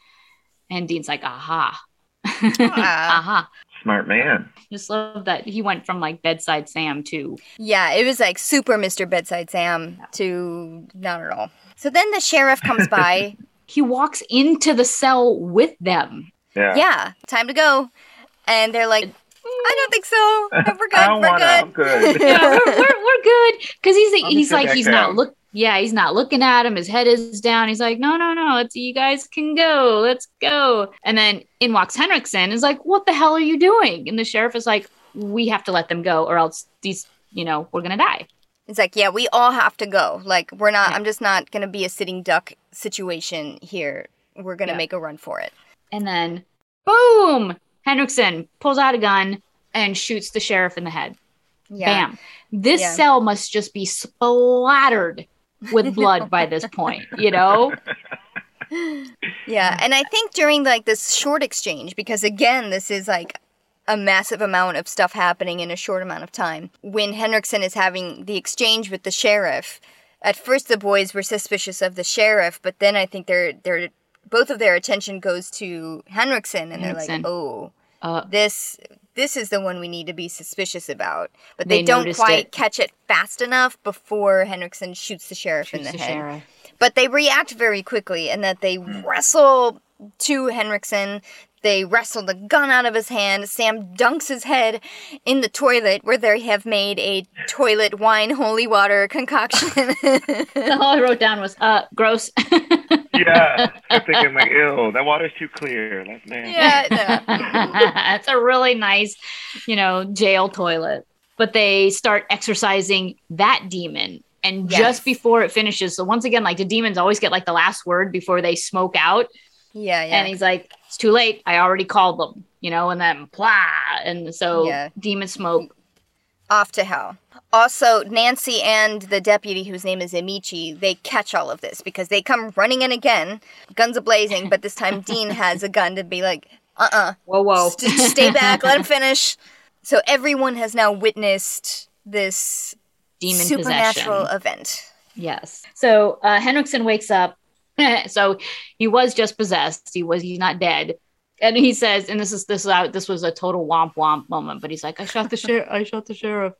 Speaker 2: And Dean's like, aha. aha.
Speaker 3: Smart man.
Speaker 2: Just love that he went from like bedside Sam to
Speaker 1: Yeah, it was like super Mr. Bedside Sam to not at all. So then the sheriff comes by.
Speaker 2: he walks into the cell with them.
Speaker 3: Yeah.
Speaker 1: yeah, time to go. And they're like, I don't think so. No, we're good.
Speaker 3: I don't
Speaker 1: we're
Speaker 3: wanna, I'm
Speaker 1: good.
Speaker 3: good.
Speaker 2: yeah, we're, we're, we're good because he's
Speaker 3: I'll
Speaker 2: he's
Speaker 3: just
Speaker 2: like he's
Speaker 3: down.
Speaker 2: not look yeah he's not looking at him his head is down he's like no no no it's you guys can go let's go and then in walks Henriksen is like what the hell are you doing and the sheriff is like we have to let them go or else these you know we're gonna die
Speaker 1: It's like, yeah, we all have to go. Like, we're not,
Speaker 2: Yeah.
Speaker 1: I'm just not going to be a sitting duck situation here. We're going to
Speaker 2: Yeah.
Speaker 1: make a run for it.
Speaker 2: and then boom Henriksen pulls out a gun and shoots the sheriff in the head
Speaker 1: Yeah.
Speaker 2: bam this
Speaker 1: Yeah.
Speaker 2: cell must just be splattered with blood by this point you know
Speaker 1: Yeah, and I think during like this short exchange, because again, this is like a massive amount of stuff happening in a short amount of time. When Henriksen is having the exchange with the sheriff, at first the boys were suspicious of the sheriff, but then I think they're they're both of their attention goes to Henriksen, and they're like, oh,
Speaker 2: uh,
Speaker 1: this this is the one we need to be suspicious about. But
Speaker 2: They
Speaker 1: they, don't quite
Speaker 2: it.
Speaker 1: catch it fast enough before Henriksen shoots the sheriff in the,
Speaker 2: the
Speaker 1: head
Speaker 2: sheriff
Speaker 1: but they react very quickly and that they wrestle to Henriksen. They wrestle the gun out of his hand. Sam dunks his head in the toilet where they have made a toilet wine holy water concoction.
Speaker 2: all I wrote down was uh gross.
Speaker 3: yeah. I'm thinking like, ew, that water's too clear. That's nasty.
Speaker 1: yeah, no.
Speaker 2: it's a really nice, you know, jail toilet. But they start exorcising that demon. And
Speaker 1: Yes.
Speaker 2: just before it finishes, so once again, like the demons always get like the last word before they smoke out.
Speaker 1: yeah, yeah.
Speaker 2: And he's like, It's too late. I already called them, you know, and then blah. And so
Speaker 1: Yeah.
Speaker 2: demon smoke.
Speaker 1: off to hell. Also, Nancy and the deputy, whose name is Amici, they catch all of this because they come running in again, guns a blazing, but this time Dean has a gun to be like, uh uh
Speaker 2: Whoa, whoa.
Speaker 1: St- stay back, let him finish. So everyone has now witnessed this
Speaker 2: demon
Speaker 1: supernatural
Speaker 2: possession.
Speaker 1: event.
Speaker 2: Yes. So uh, Henriksen wakes up. so he was just possessed. He was. He's not dead. And he says, and this is this is out. This was a total womp womp moment. But he's like, I shot the sheriff. I shot the sheriff.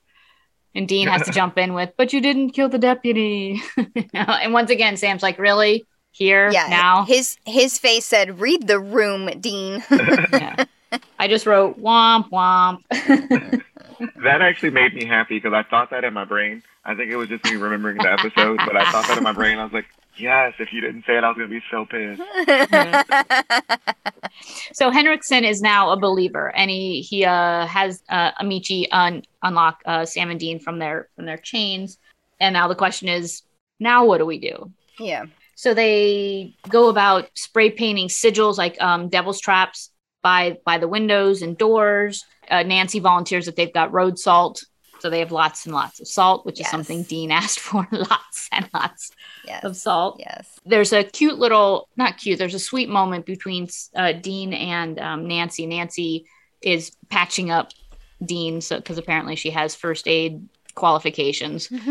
Speaker 2: And Dean has to jump in with, but you didn't kill the deputy. And once again, Sam's like, really here
Speaker 1: Yeah,
Speaker 2: now.
Speaker 1: his his face said, "Read the room, Dean."
Speaker 2: yeah. I just wrote womp womp.
Speaker 3: That actually made me happy because I thought that in my brain. I think it was just me remembering the episode, but I thought that in my brain. I was like, yes, if you didn't say it, I was going to be so pissed.
Speaker 2: So Henriksen is now a believer, and he he uh, has uh, Amici un- unlock uh, Sam and Dean from their from their chains, and now the question is, now what do we do?
Speaker 1: yeah,
Speaker 2: So they go about spray painting sigils like um, devil's traps by by the windows and doors. Uh, Nancy volunteers that they've got road salt, so they have lots and lots of salt, which is something Dean asked for, lots and lots
Speaker 1: yes,
Speaker 2: of salt.
Speaker 1: Yes.
Speaker 2: there's a cute little not cute there's a sweet moment between uh, dean and um, nancy. Nancy is patching up dean so because apparently she has first aid qualifications.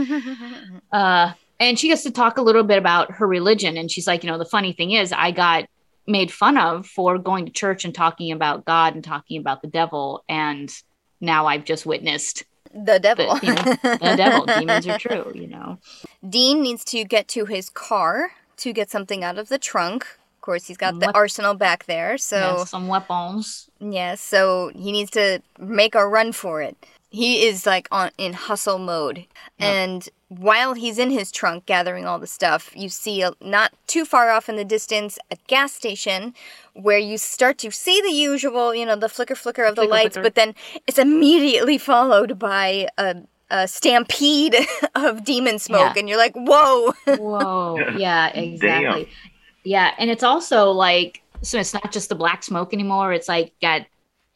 Speaker 2: Uh, and she gets to talk a little bit about her religion and she's like you know the funny thing is i got made fun of for going to church and talking about god and talking about the devil and now i've just witnessed
Speaker 1: the devil.
Speaker 2: the, you know, the devil demons are true you know
Speaker 1: Dean needs to get to his car to get something out of the trunk. Of course, he's got the
Speaker 2: What-
Speaker 1: arsenal back there,
Speaker 2: Yeah,
Speaker 1: so
Speaker 2: some weapons
Speaker 1: yes, so he needs to make a run for it. He is like on in hustle mode, and while he's in his trunk gathering all the stuff, you see a, not too far off in the distance a gas station where you start to see the usual, you know, the flicker flicker of the
Speaker 2: Flicker,
Speaker 1: lights,
Speaker 2: flicker.
Speaker 1: but then it's immediately followed by a, a stampede of demon smoke,
Speaker 2: Yeah.
Speaker 1: and you're like, whoa.
Speaker 2: Whoa. Yeah, exactly. Yeah, and it's also like so it's not just the black smoke anymore. It's like got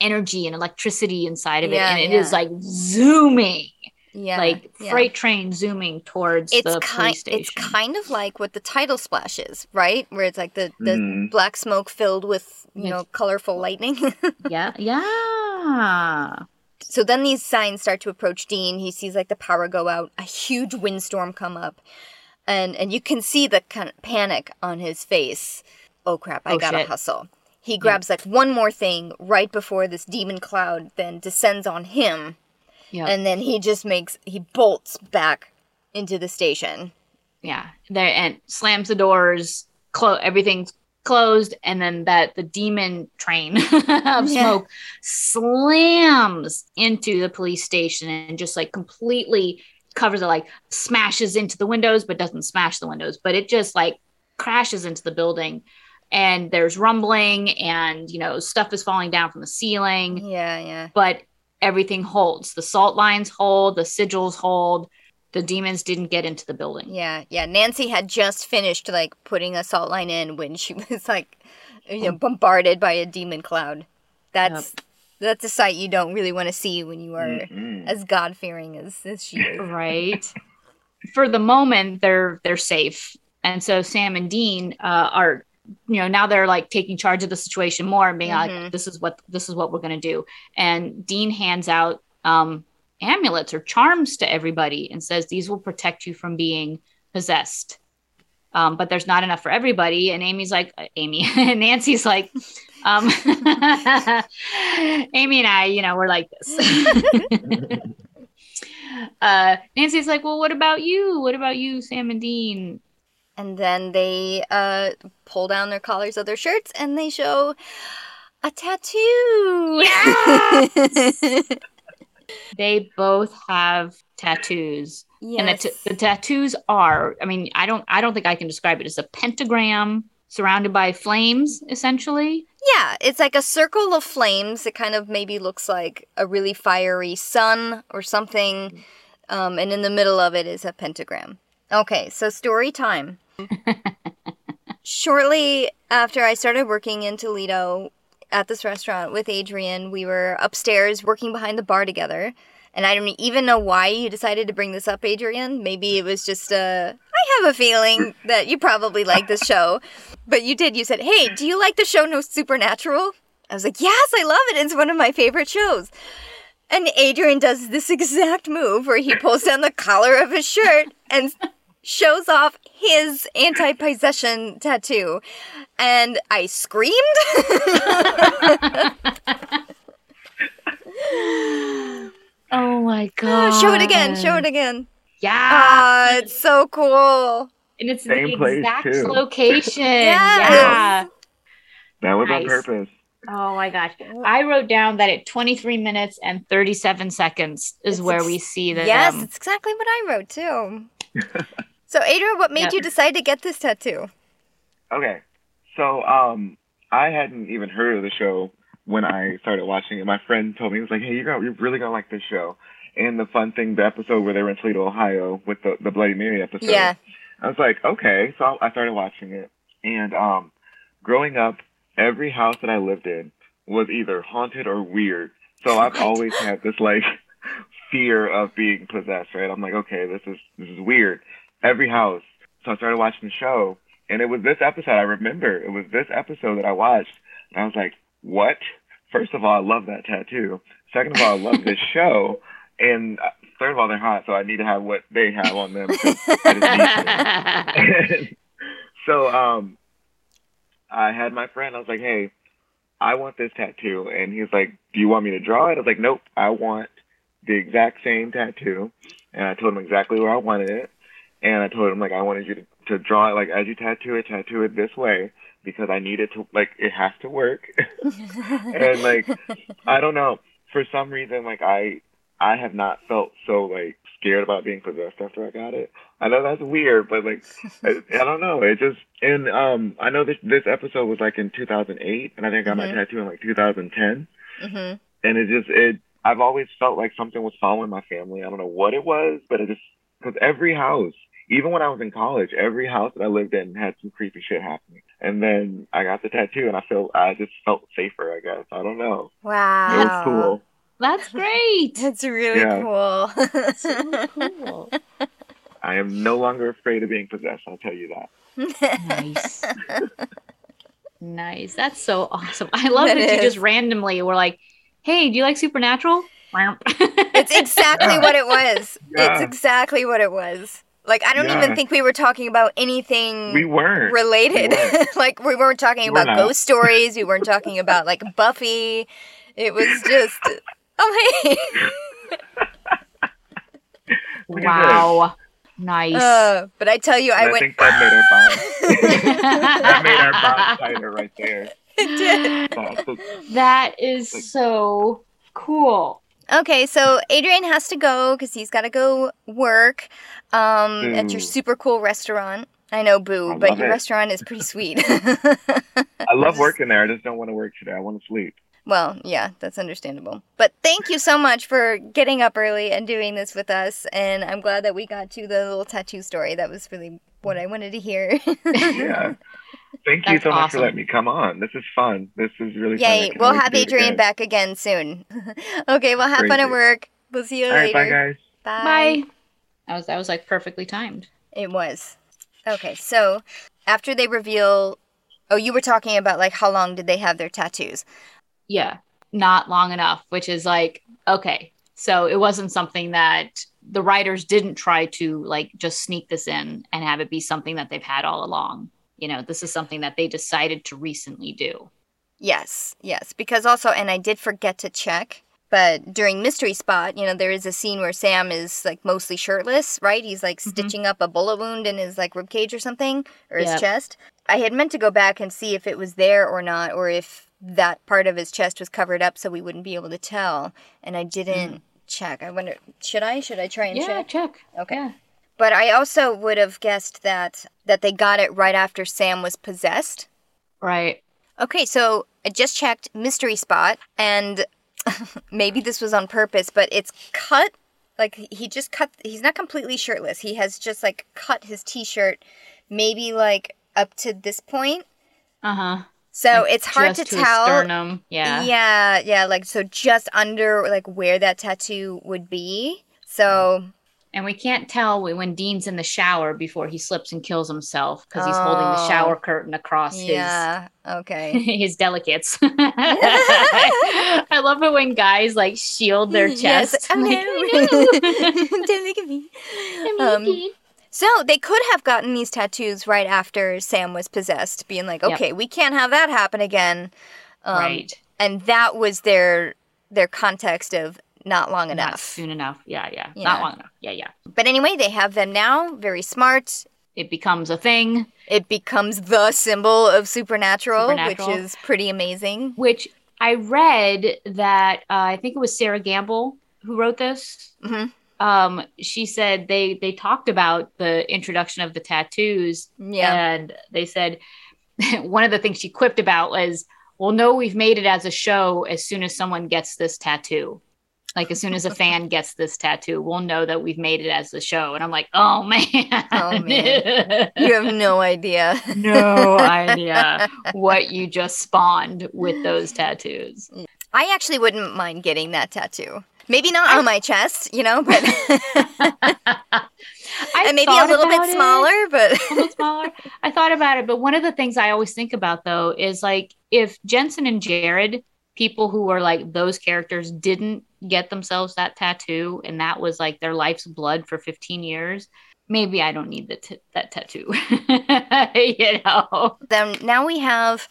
Speaker 2: energy and electricity inside of it,
Speaker 1: Yeah,
Speaker 2: and it
Speaker 1: yeah.
Speaker 2: is like zooming,
Speaker 1: Yeah.
Speaker 2: like
Speaker 1: yeah.
Speaker 2: freight train zooming towards
Speaker 1: It's
Speaker 2: the
Speaker 1: kind
Speaker 2: police station.
Speaker 1: it's kind of like what the title splash is, right? Where it's like the, the
Speaker 3: Mhm.
Speaker 1: black smoke filled with, you
Speaker 2: Yes.
Speaker 1: know, colorful lightning.
Speaker 2: yeah, yeah.
Speaker 1: so then these signs start to approach Dean. He sees like the power go out, a huge windstorm come up, and and you can see the kind of panic on his face. Oh crap! I
Speaker 2: Oh,
Speaker 1: gotta
Speaker 2: shit.
Speaker 1: hustle. He grabs like one more thing right before this demon cloud then descends on him,
Speaker 2: Yeah.
Speaker 1: and then he just makes he bolts back into the station.
Speaker 2: yeah there and slams the doors close everything's closed and then that the demon train of
Speaker 1: Yeah.
Speaker 2: smoke slams into the police station and just like completely covers it like smashes into the windows but doesn't smash the windows but it just like crashes into the building and there's rumbling and you know stuff is falling down from the ceiling
Speaker 1: Yeah, yeah.
Speaker 2: but everything holds the salt lines hold the sigils hold the demons didn't get into the building
Speaker 1: Yeah, yeah. Nancy had just finished like putting a salt line in when she was like, you know, bombarded by a demon cloud. That's that's a sight you don't really want to see when you are
Speaker 3: Mm-mm.
Speaker 1: as God fearing as, as she is.
Speaker 2: right for the moment they're they're safe and so sam and dean uh, are you know now they're like taking charge of the situation more and being
Speaker 1: Mhm.
Speaker 2: like this is what this is what we're going to do and dean hands out um amulets or charms to everybody and says these will protect you from being possessed um, but there's not enough for everybody and amy's like uh, amy nancy's like um, amy and i you know we're like this uh, Nancy's like, well, what about you? What about you, Sam and Dean?
Speaker 1: And then they uh, pull down their collars of their shirts and they show a tattoo.
Speaker 2: They both have tattoos, and the, t- the tattoos are. I mean, I don't. I don't think I can describe it as a pentagram surrounded by flames, essentially.
Speaker 1: Yeah, it's like a circle of flames. It kind of maybe looks like a really fiery sun or something. Um, and in the middle of it is a pentagram. Okay, so story time. Shortly after I started working in Toledo at this restaurant with Adrian, we were upstairs working behind the bar together. And I don't even know why you decided to bring this up, Adrian. Maybe it was just uh, I have a feeling that you probably like this show. But you did. You said, "Hey, do you like the show No Supernatural?" I was like, "Yes, I love it. It's one of my favorite shows." And Adrian does this exact move where he pulls down the collar of his shirt and shows off his anti-possession tattoo. And I screamed.
Speaker 2: Oh my god!
Speaker 1: show it again. Show it again.
Speaker 2: Yeah,
Speaker 1: Ah, it's so cool.
Speaker 2: and it's
Speaker 3: Same
Speaker 2: the
Speaker 3: place,
Speaker 2: exact
Speaker 3: too.
Speaker 2: location.
Speaker 1: Yes.
Speaker 2: Yeah.
Speaker 3: That was on purpose.
Speaker 2: Oh my gosh! I wrote down that at 23 minutes and 37 seconds is
Speaker 1: It's
Speaker 2: where
Speaker 1: ex-
Speaker 2: we see that.
Speaker 1: Yes,
Speaker 2: um,
Speaker 1: it's exactly what I wrote too. so, Adrian, what made
Speaker 2: Yep.
Speaker 1: you decide to get this tattoo?
Speaker 3: Okay. So, um, I hadn't even heard of the show when I started watching it. My friend told me, he was like, hey, you're, gonna, you're really going to like this show. And the fun thing, the episode where they were in Toledo, Ohio with the, the Bloody Mary episode.
Speaker 1: Yeah.
Speaker 3: I was like, okay. So I started watching it. And um, growing up, every house that I lived in was either haunted or weird. So I've always had this like fear of being possessed, right? I'm like, okay, this is this is weird. Every house. So I started watching the show, and it was this episode I remember. It was this episode that I watched, and I was like, what? First of all, I love that tattoo. Second of all, I love this show. And uh, third of all, they're hot, so I need to have what they have on them. I just need to. so um I had my friend, I was like, Hey, I want this tattoo and he's like, Do you want me to draw it? I was like, Nope, I want the exact same tattoo and I told him exactly where I wanted it and I told him like I wanted you to, to draw it like as you tattoo it, tattoo it this way because I need it to like it has to work. and like I don't know. For some reason like I I have not felt so like scared about being possessed after I got it. I know that's weird, but like I, I don't know. It just and um I know this this episode was like in 2008, and I think I got my
Speaker 1: Mhm.
Speaker 3: tattoo in like 2010,
Speaker 1: hmm
Speaker 3: and it just it I've always felt like something was following my family. I don't know what it was, but it just because every house, even when I was in college, every house that I lived in had some creepy shit happening. And then I got the tattoo, and I feel I just felt safer. I guess I don't know. Wow, It
Speaker 1: Wow.
Speaker 3: was cool.
Speaker 2: That's great.
Speaker 1: That's really
Speaker 3: Yeah.
Speaker 1: cool.
Speaker 2: so cool.
Speaker 3: I am no longer afraid of being possessed. I'll tell you that.
Speaker 2: Nice. nice. That's so awesome. I love
Speaker 1: That
Speaker 2: that, you just randomly were like, hey, do you like Supernatural?
Speaker 1: it's exactly what it was. It's exactly what it was. Like I don't even think we were talking about anything
Speaker 3: We weren't.
Speaker 1: related.
Speaker 3: We weren't.
Speaker 1: like we weren't talking
Speaker 3: We were
Speaker 1: about
Speaker 3: not.
Speaker 1: ghost stories. We weren't talking about like Buffy. It was just oh hey.
Speaker 2: Wow. Nice.
Speaker 1: Uh, but I tell you,
Speaker 3: this.
Speaker 1: I
Speaker 3: I
Speaker 1: went.
Speaker 3: think that made our bond. that made our bond tighter right there.
Speaker 1: It did.
Speaker 2: That is so cool.
Speaker 1: Okay, so Adrian has to go because he's got to go work um, at your super cool restaurant. I know, boo,
Speaker 3: I
Speaker 1: but your
Speaker 3: it.
Speaker 1: restaurant is pretty sweet.
Speaker 3: I love working there. I just don't want to work today. I want to sleep.
Speaker 1: well, yeah, that's understandable. But thank you so much for getting up early and doing this with us. And I'm glad that we got to the little tattoo story. That was really what I wanted to hear.
Speaker 3: Yeah. Thank you
Speaker 2: That's
Speaker 3: so much for letting me come on. This is fun. This is really fun.
Speaker 1: Yay, we'll have
Speaker 3: do
Speaker 1: Adrian
Speaker 3: again.
Speaker 1: back again soon. okay, well, have fun at work. We'll see you
Speaker 3: All right,
Speaker 1: later.
Speaker 3: bye guys.
Speaker 2: Bye. That was that was like perfectly timed.
Speaker 1: It was. Okay, so after they reveal. Oh, you were talking about like how long did they have their tattoos?
Speaker 2: Yeah. Not long enough, which is like, okay. So it wasn't something that the writers didn't try to like just sneak this in and have it be something that they've had all along. You know, this is something that they decided to recently do.
Speaker 1: Yes, yes. Because also, and I did forget to check, but during Mystery Spot, you know, there is a scene where Sam is like mostly shirtless, right? He's like
Speaker 2: Mhm.
Speaker 1: stitching up a bullet wound in his like rib cage or something, or his chest. I had meant to go back and see if it was there or not, or if that part of his chest was covered up so we wouldn't be able to tell. And I didn't check. I wonder, should I? Should I try and check?
Speaker 2: yeah,
Speaker 1: check?
Speaker 2: check.
Speaker 1: Okay.
Speaker 2: Yeah.
Speaker 1: But I also would have guessed that that they got it right after Sam was possessed.
Speaker 2: Right.
Speaker 1: Okay, so I just checked Mystery Spot, and maybe this was on purpose, but it's cut. Like he just cut. He's not completely shirtless. He has just like cut his t-shirt, maybe like up to this point.
Speaker 2: Uh huh.
Speaker 1: So it's hard
Speaker 2: Just
Speaker 1: to
Speaker 2: his
Speaker 1: tell.
Speaker 2: Sternum. Yeah.
Speaker 1: yeah, yeah, like so just under like where that tattoo would be. So
Speaker 2: And we can't tell when Dean's in the shower before he slips and kills himself because he's holding the
Speaker 1: Oh.
Speaker 2: shower curtain across
Speaker 1: yeah, okay.
Speaker 2: his his delicates. I love it when guys like shield their chest.
Speaker 1: oh,
Speaker 2: Like,
Speaker 1: no. Don't look at me. Um, So they could have gotten these tattoos right after Sam was possessed, being like,
Speaker 2: Yep.
Speaker 1: "Okay, we can't have that happen again." Um,
Speaker 2: right.
Speaker 1: And that was their their context of not long
Speaker 2: Not
Speaker 1: enough.
Speaker 2: soon enough. Yeah, yeah,
Speaker 1: Yeah.
Speaker 2: Not long enough. Yeah, yeah.
Speaker 1: But anyway, they have them now. Very smart.
Speaker 2: It becomes a thing,
Speaker 1: It becomes the symbol of supernatural,
Speaker 2: Supernatural.
Speaker 1: which is pretty amazing.
Speaker 2: which I read that uh, I think it was Sera Gamble who wrote this.
Speaker 1: Mhm.
Speaker 2: Um, she said they they talked about the introduction of the tattoos
Speaker 1: Yeah.
Speaker 2: And they said one of the things she quipped about was, "Well, no, we've made it as a show. As soon as someone gets this tattoo, like as soon as a fan gets this tattoo, we'll know that we've made it as a show." And I'm like, "Oh, oh man,
Speaker 1: Oh, man. you have no idea.
Speaker 2: no idea what you just spawned with those tattoos."
Speaker 1: I actually wouldn't mind getting that tattoo. Maybe not on my chest, you know, but
Speaker 2: I
Speaker 1: and maybe a little bit
Speaker 2: it.
Speaker 1: smaller, but
Speaker 2: a little smaller. I thought about it, but one of the things I always think about though is like if Jensen and Jared, people who were like those characters, didn't get themselves that tattoo, and that was like their life's blood for 15 years. Maybe I don't need the t- that tattoo, you know.
Speaker 1: then now we have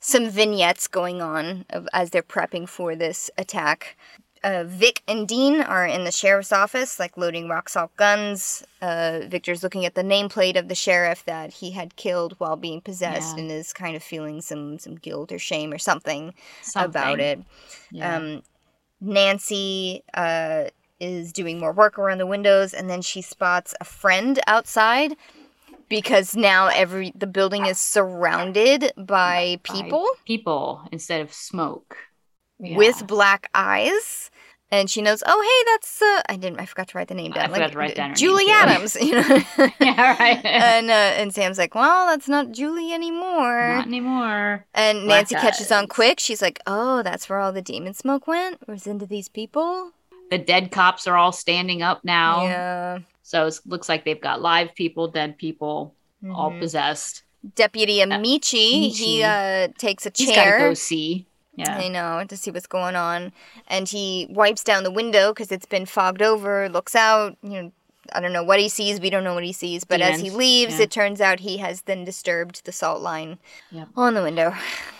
Speaker 1: some vignettes going on as they're prepping for this attack. Uh, Vic and Dean are in the sheriff's office, like loading rock salt guns. Uh, Victor's looking at the nameplate of the sheriff that he had killed while being possessed,
Speaker 2: Yeah.
Speaker 1: and is kind of feeling some some guilt or shame or something,
Speaker 2: Something.
Speaker 1: about it.
Speaker 2: Yeah.
Speaker 1: Um, Nancy uh, is doing more work around the windows, and then she spots a friend outside because now every the building is surrounded by people
Speaker 2: people instead of smoke Yeah.
Speaker 1: with black eyes. And she knows. Oh, hey, that's uh, I didn't. I forgot to write the name down.
Speaker 2: I forgot to write down her
Speaker 1: Julie. Adams. You know.
Speaker 2: yeah, right.
Speaker 1: and uh, and Sam's like, well, that's not Julie anymore.
Speaker 2: Not anymore.
Speaker 1: and
Speaker 2: Black
Speaker 1: Nancy catches on quick. She's like, oh, that's where all the demon smoke went. Was into these people.
Speaker 2: The dead cops are all standing up now.
Speaker 1: Yeah.
Speaker 2: So it looks like they've got live people, dead people, all
Speaker 1: Mhm.
Speaker 2: possessed.
Speaker 1: Deputy Amici, he
Speaker 2: Amici.
Speaker 1: uh, takes a chair.
Speaker 2: He's got to go see. Yeah.
Speaker 1: I know to see what's going on, and he wipes down the window because it's been fogged over. Looks out, you know. I don't know what he sees. We don't know what he sees. But as he leaves,
Speaker 2: yeah.
Speaker 1: it turns out he has then disturbed the salt line
Speaker 2: Yep.
Speaker 1: on the window.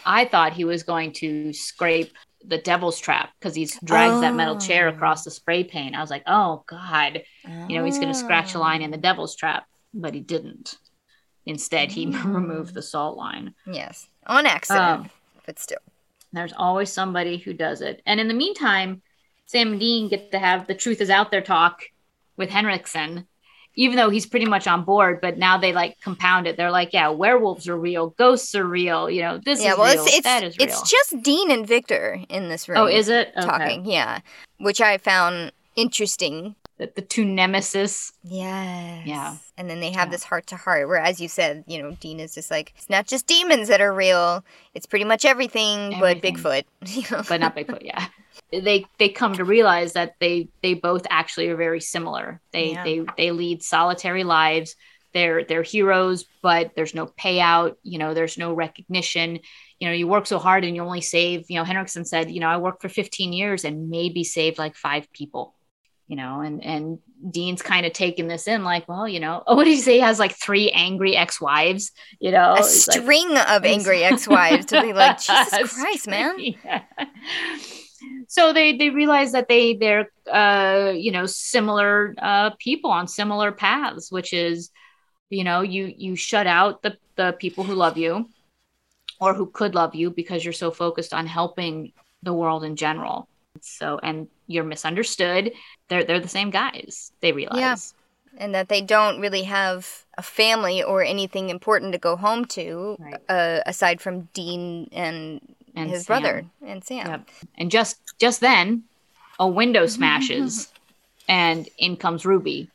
Speaker 2: I thought he was going to scrape the devil's trap because he's drags that metal chair
Speaker 1: Oh.
Speaker 2: across the spray paint. I was like, oh God, you know, he's going to scratch a line in the devil's trap, but he didn't. Instead, he removed the salt line.
Speaker 1: Yes, on accident,
Speaker 2: Um,
Speaker 1: but still.
Speaker 2: There's always somebody who does it. And in the meantime, Sam and Dean get to have the truth is out there talk with Henriksen, even though he's pretty much on board. But now they like compound it. They're like, yeah, werewolves are real, ghosts are real. You know, this
Speaker 1: Yeah,
Speaker 2: is
Speaker 1: well,
Speaker 2: real,
Speaker 1: it's it's
Speaker 2: that is real.
Speaker 1: it's just Dean and Victor in this oh, room.
Speaker 2: oh, is it Okay.
Speaker 1: talking? Yeah, which I found interesting.
Speaker 2: The, the two nemesis.
Speaker 1: Yes.
Speaker 2: Yeah.
Speaker 1: And then they have
Speaker 2: Yeah.
Speaker 1: this heart to heart where, as you said, you know, Dean is just like, it's not just demons that are real. It's pretty much everything, but Bigfoot.
Speaker 2: But not Bigfoot. Yeah, they they come to realize that they they both actually are very similar. They
Speaker 1: Yeah.
Speaker 2: they they lead solitary lives. They're they're heroes, but there's no payout. You know, there's no recognition. You know, you work so hard and you only save. You know, Henriksen said, you know, I worked for 15 years and maybe saved like five people. You know, and and Dean's kind of taking this in, like, well, you know, oh, what did he say? He has like three angry ex-wives. You know,
Speaker 1: a
Speaker 2: It's like-
Speaker 1: string of angry ex-wives to be like, Jesus Christ, man.
Speaker 2: Yeah. So they they realize that they they're uh you know similar uh people on similar paths, which is you know you you shut out the the people who love you or who could love you because you're so focused on helping the world in general. So and you're misunderstood. They're they're the same guys. They realize. Yeah.
Speaker 1: And that they don't really have a family or anything important to go home to,
Speaker 2: Right.
Speaker 1: uh, aside from Dean and,
Speaker 2: And
Speaker 1: his
Speaker 2: Sam.
Speaker 1: brother and Sam.
Speaker 2: Yep. And just just then, a window smashes, and in comes Ruby.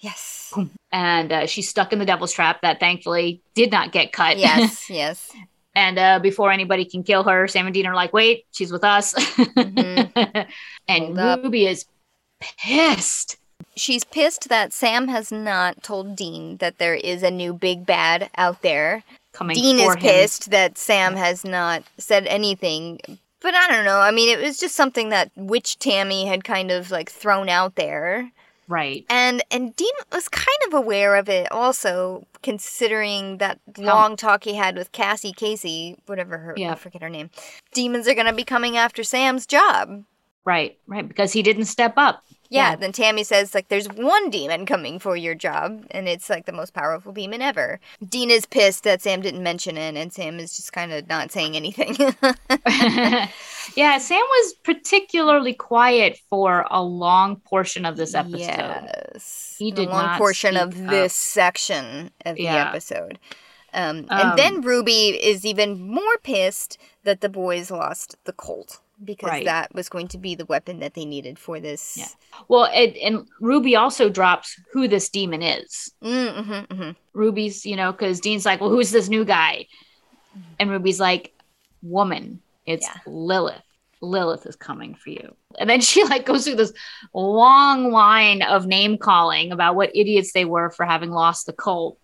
Speaker 1: Yes.
Speaker 2: and uh, she's stuck in the devil's trap that thankfully did not get cut.
Speaker 1: Yes, yes.
Speaker 2: and uh, before anybody can kill her, Sam and Dean are like, "Wait, she's with us." and
Speaker 1: Hold up.
Speaker 2: Ruby is pissed.
Speaker 1: She's pissed that Sam has not told Dean that there is a new big bad out there.
Speaker 2: Coming
Speaker 1: Dean is
Speaker 2: him.
Speaker 1: pissed that Sam has not said anything. But I don't know. I mean, it was just something that Witch Tammy had kind of like thrown out there.
Speaker 2: Right.
Speaker 1: And and Dean was kind of aware of it also, considering that long talk he had with Cassie Casey, whatever her
Speaker 2: Yeah.
Speaker 1: I forget her name. Demons are gonna be coming after Sam's job.
Speaker 2: Right. Right. Because he didn't step up.
Speaker 1: Yeah,
Speaker 2: Yeah.
Speaker 1: then Tammy says like there's one demon coming for your job and it's like the most powerful demon ever. Dean is pissed that Sam didn't mention it and Sam is just kind of not saying anything.
Speaker 2: yeah. Sam was particularly quiet for a long portion of this episode.
Speaker 1: Yes.
Speaker 2: He
Speaker 1: a
Speaker 2: did
Speaker 1: long
Speaker 2: not
Speaker 1: portion of
Speaker 2: speak
Speaker 1: this section of the episode. Um,
Speaker 2: Um,
Speaker 1: and then Ruby is even more pissed that the boys lost the Colt because
Speaker 2: Right.
Speaker 1: that was going to be the weapon that they needed for this.
Speaker 2: Yeah. Well, it, and Ruby also drops who this demon is.
Speaker 1: Mm, hmm hmm
Speaker 2: Ruby's, you know, because Dean's like, well, who's this new guy? And Ruby's like, woman, it's
Speaker 1: Yeah.
Speaker 2: Lilith. Lilith is coming for you. And then she like goes through this long line of name calling about what idiots they were for having lost the Colt.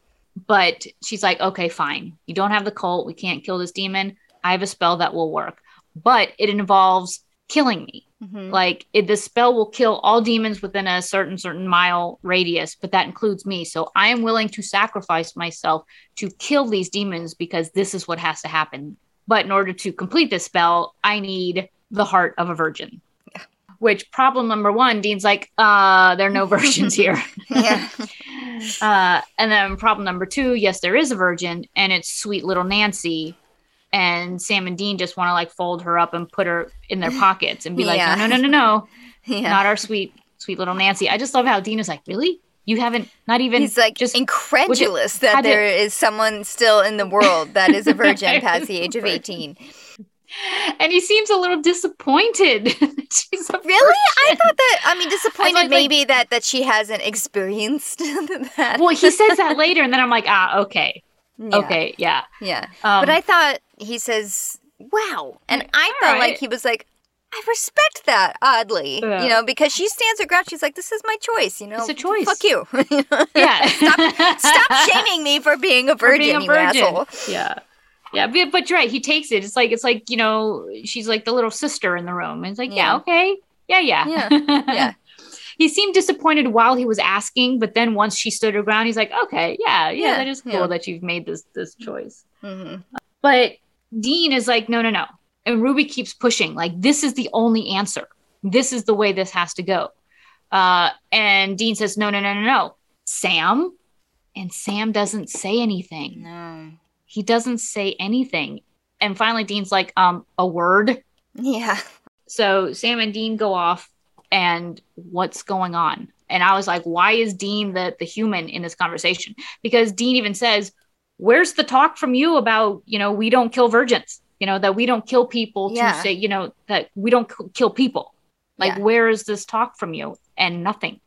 Speaker 2: But she's like, okay, fine. You don't have the Colt. We can't kill this demon. I have a spell that will work, but it involves killing me.
Speaker 1: hmm
Speaker 2: Like it, the spell will kill all demons within a certain certain mile radius, but that includes me. So I am willing to sacrifice myself to kill these demons because this is what has to happen. But in order to complete this spell, I need the heart of a virgin. Which problem number one, Dean's like, uh, there are no virgins here.
Speaker 1: Yeah.
Speaker 2: uh, and then problem number two, yes, there is a virgin, and it's sweet little Nancy. And Sam and Dean just want to like fold her up and put her in their pockets and be like,
Speaker 1: Yeah.
Speaker 2: no, no, no, no, no,
Speaker 1: yeah.
Speaker 2: not our sweet, sweet little Nancy. I just love how Dean is like, really? You haven't, not even,
Speaker 1: He's like
Speaker 2: just
Speaker 1: incredulous that
Speaker 2: had to-
Speaker 1: there is someone still in the world that is a virgin past the age of 18.
Speaker 2: and he seems a little disappointed. She's
Speaker 1: Really? I thought that. I mean, disappointed
Speaker 2: like-
Speaker 1: maybe that that she hasn't experienced that.
Speaker 2: Well, he says that later, and then I'm like, ah, okay,
Speaker 1: Yeah,
Speaker 2: okay, yeah.
Speaker 1: yeah.
Speaker 2: Um,
Speaker 1: but I thought he says, "Wow," and I felt
Speaker 2: right.
Speaker 1: like he was like. I respect that oddly,
Speaker 2: Yeah.
Speaker 1: you know, because she stands her ground. She's like, "This is my choice," you know.
Speaker 2: It's a choice.
Speaker 1: Fuck you.
Speaker 2: yeah,
Speaker 1: stop, stop shaming me for being a virgin,
Speaker 2: being a
Speaker 1: you
Speaker 2: virgin.
Speaker 1: asshole.
Speaker 2: Yeah. Yeah, but, but you're right. He takes it. It's like it's like you know she's like the little sister in the room. And it's like yeah,
Speaker 1: Yeah.
Speaker 2: okay, yeah, yeah,
Speaker 1: Yeah, yeah.
Speaker 2: He seemed disappointed while he was asking, but then once she stood her ground, he's like, okay, yeah, yeah,
Speaker 1: Yeah,
Speaker 2: that is cool
Speaker 1: yeah.
Speaker 2: that you've made this this choice.
Speaker 1: hmm
Speaker 2: But Dean is like, no, no, no. And Ruby keeps pushing, like, this is the only answer. This is the way this has to go. Uh, and Dean says, no, no, no, no, no. Sam. And Sam doesn't say anything.
Speaker 1: No.
Speaker 2: He doesn't say anything. And finally, Dean's like, um, a word.
Speaker 1: Yeah.
Speaker 2: So Sam and Dean go off, and what's going on? And I was like, why is Dean the the human in this conversation? Because Dean even says, "Where's the talk from you about you know we don't kill virgins? You know that we don't kill people
Speaker 1: Yeah.
Speaker 2: to say you know that we don't kill people. Like
Speaker 1: Yeah.
Speaker 2: where is this talk from you? And nothing.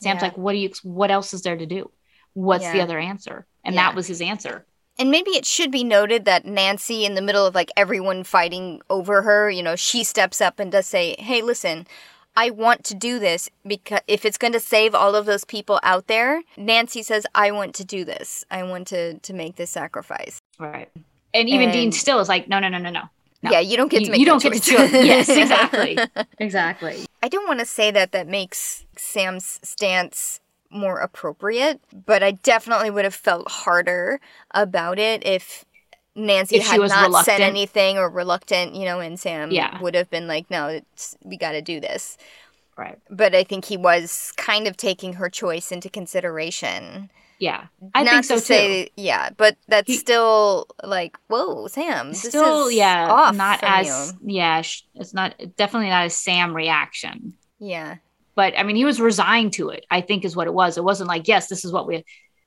Speaker 2: Sam's
Speaker 1: Yeah.
Speaker 2: like, what do you? What else is there to do? What's the other answer? And that was his answer.
Speaker 1: And maybe it should be noted that Nancy, in the middle of like everyone fighting over her, you know, she steps up and does say, "Hey, listen, I want to do this because if it's going to save all of those people out there." Nancy says, "I want to do this. I want to to make this sacrifice."
Speaker 2: Right. And even Dean still is like, no, no, no, no, no. No.
Speaker 1: Yeah, you don't get to make.
Speaker 2: you don't get to choose. yes, exactly. exactly.
Speaker 1: I don't want to say that that makes Sam's stance more appropriate, but I definitely would have felt harder about it if Nancy
Speaker 2: If
Speaker 1: had not
Speaker 2: reluctant.
Speaker 1: said anything or reluctant, you know, and Sam
Speaker 2: Yeah.
Speaker 1: would have been like, "No, it's, we got to do this."
Speaker 2: Right.
Speaker 1: But I think he was kind of taking her choice into consideration.
Speaker 2: Yeah. I
Speaker 1: not
Speaker 2: think so
Speaker 1: to say,
Speaker 2: too.
Speaker 1: yeah, but that's
Speaker 2: He-
Speaker 1: still like, whoa, Sam, this
Speaker 2: Still,
Speaker 1: is
Speaker 2: yeah, not as
Speaker 1: you.
Speaker 2: yeah, it's not definitely not a Sam reaction.
Speaker 1: yeah.
Speaker 2: But I mean, he was resigned to it. I think is what it was. It wasn't like, yes, this is what we.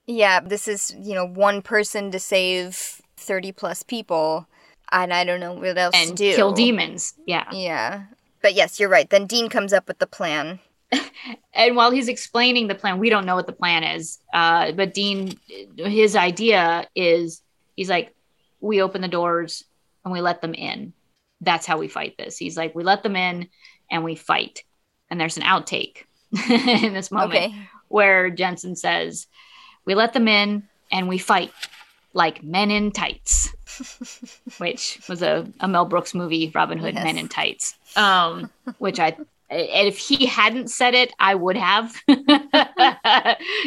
Speaker 1: Yeah, this is, you know, one person to save 30 plus people, and I don't know what else to
Speaker 2: and
Speaker 1: do.
Speaker 2: kill demons. Yeah.
Speaker 1: Yeah. But yes, you're right. Then Dean comes up with the plan.
Speaker 2: And while he's explaining the plan, we don't know what the plan is. Uh, but Dean, his idea is he's like, we open the doors and we let them in. That's how we fight this. He's like, we let them in and we fight. And there's an outtake in this moment
Speaker 1: Okay.
Speaker 2: where Jensen says, we let them in and we fight like men in tights, which was a, a Mel Brooks movie, Robin Hood,
Speaker 1: Yes.
Speaker 2: Men in Tights. Um, which I, and if he hadn't said it, I would have. you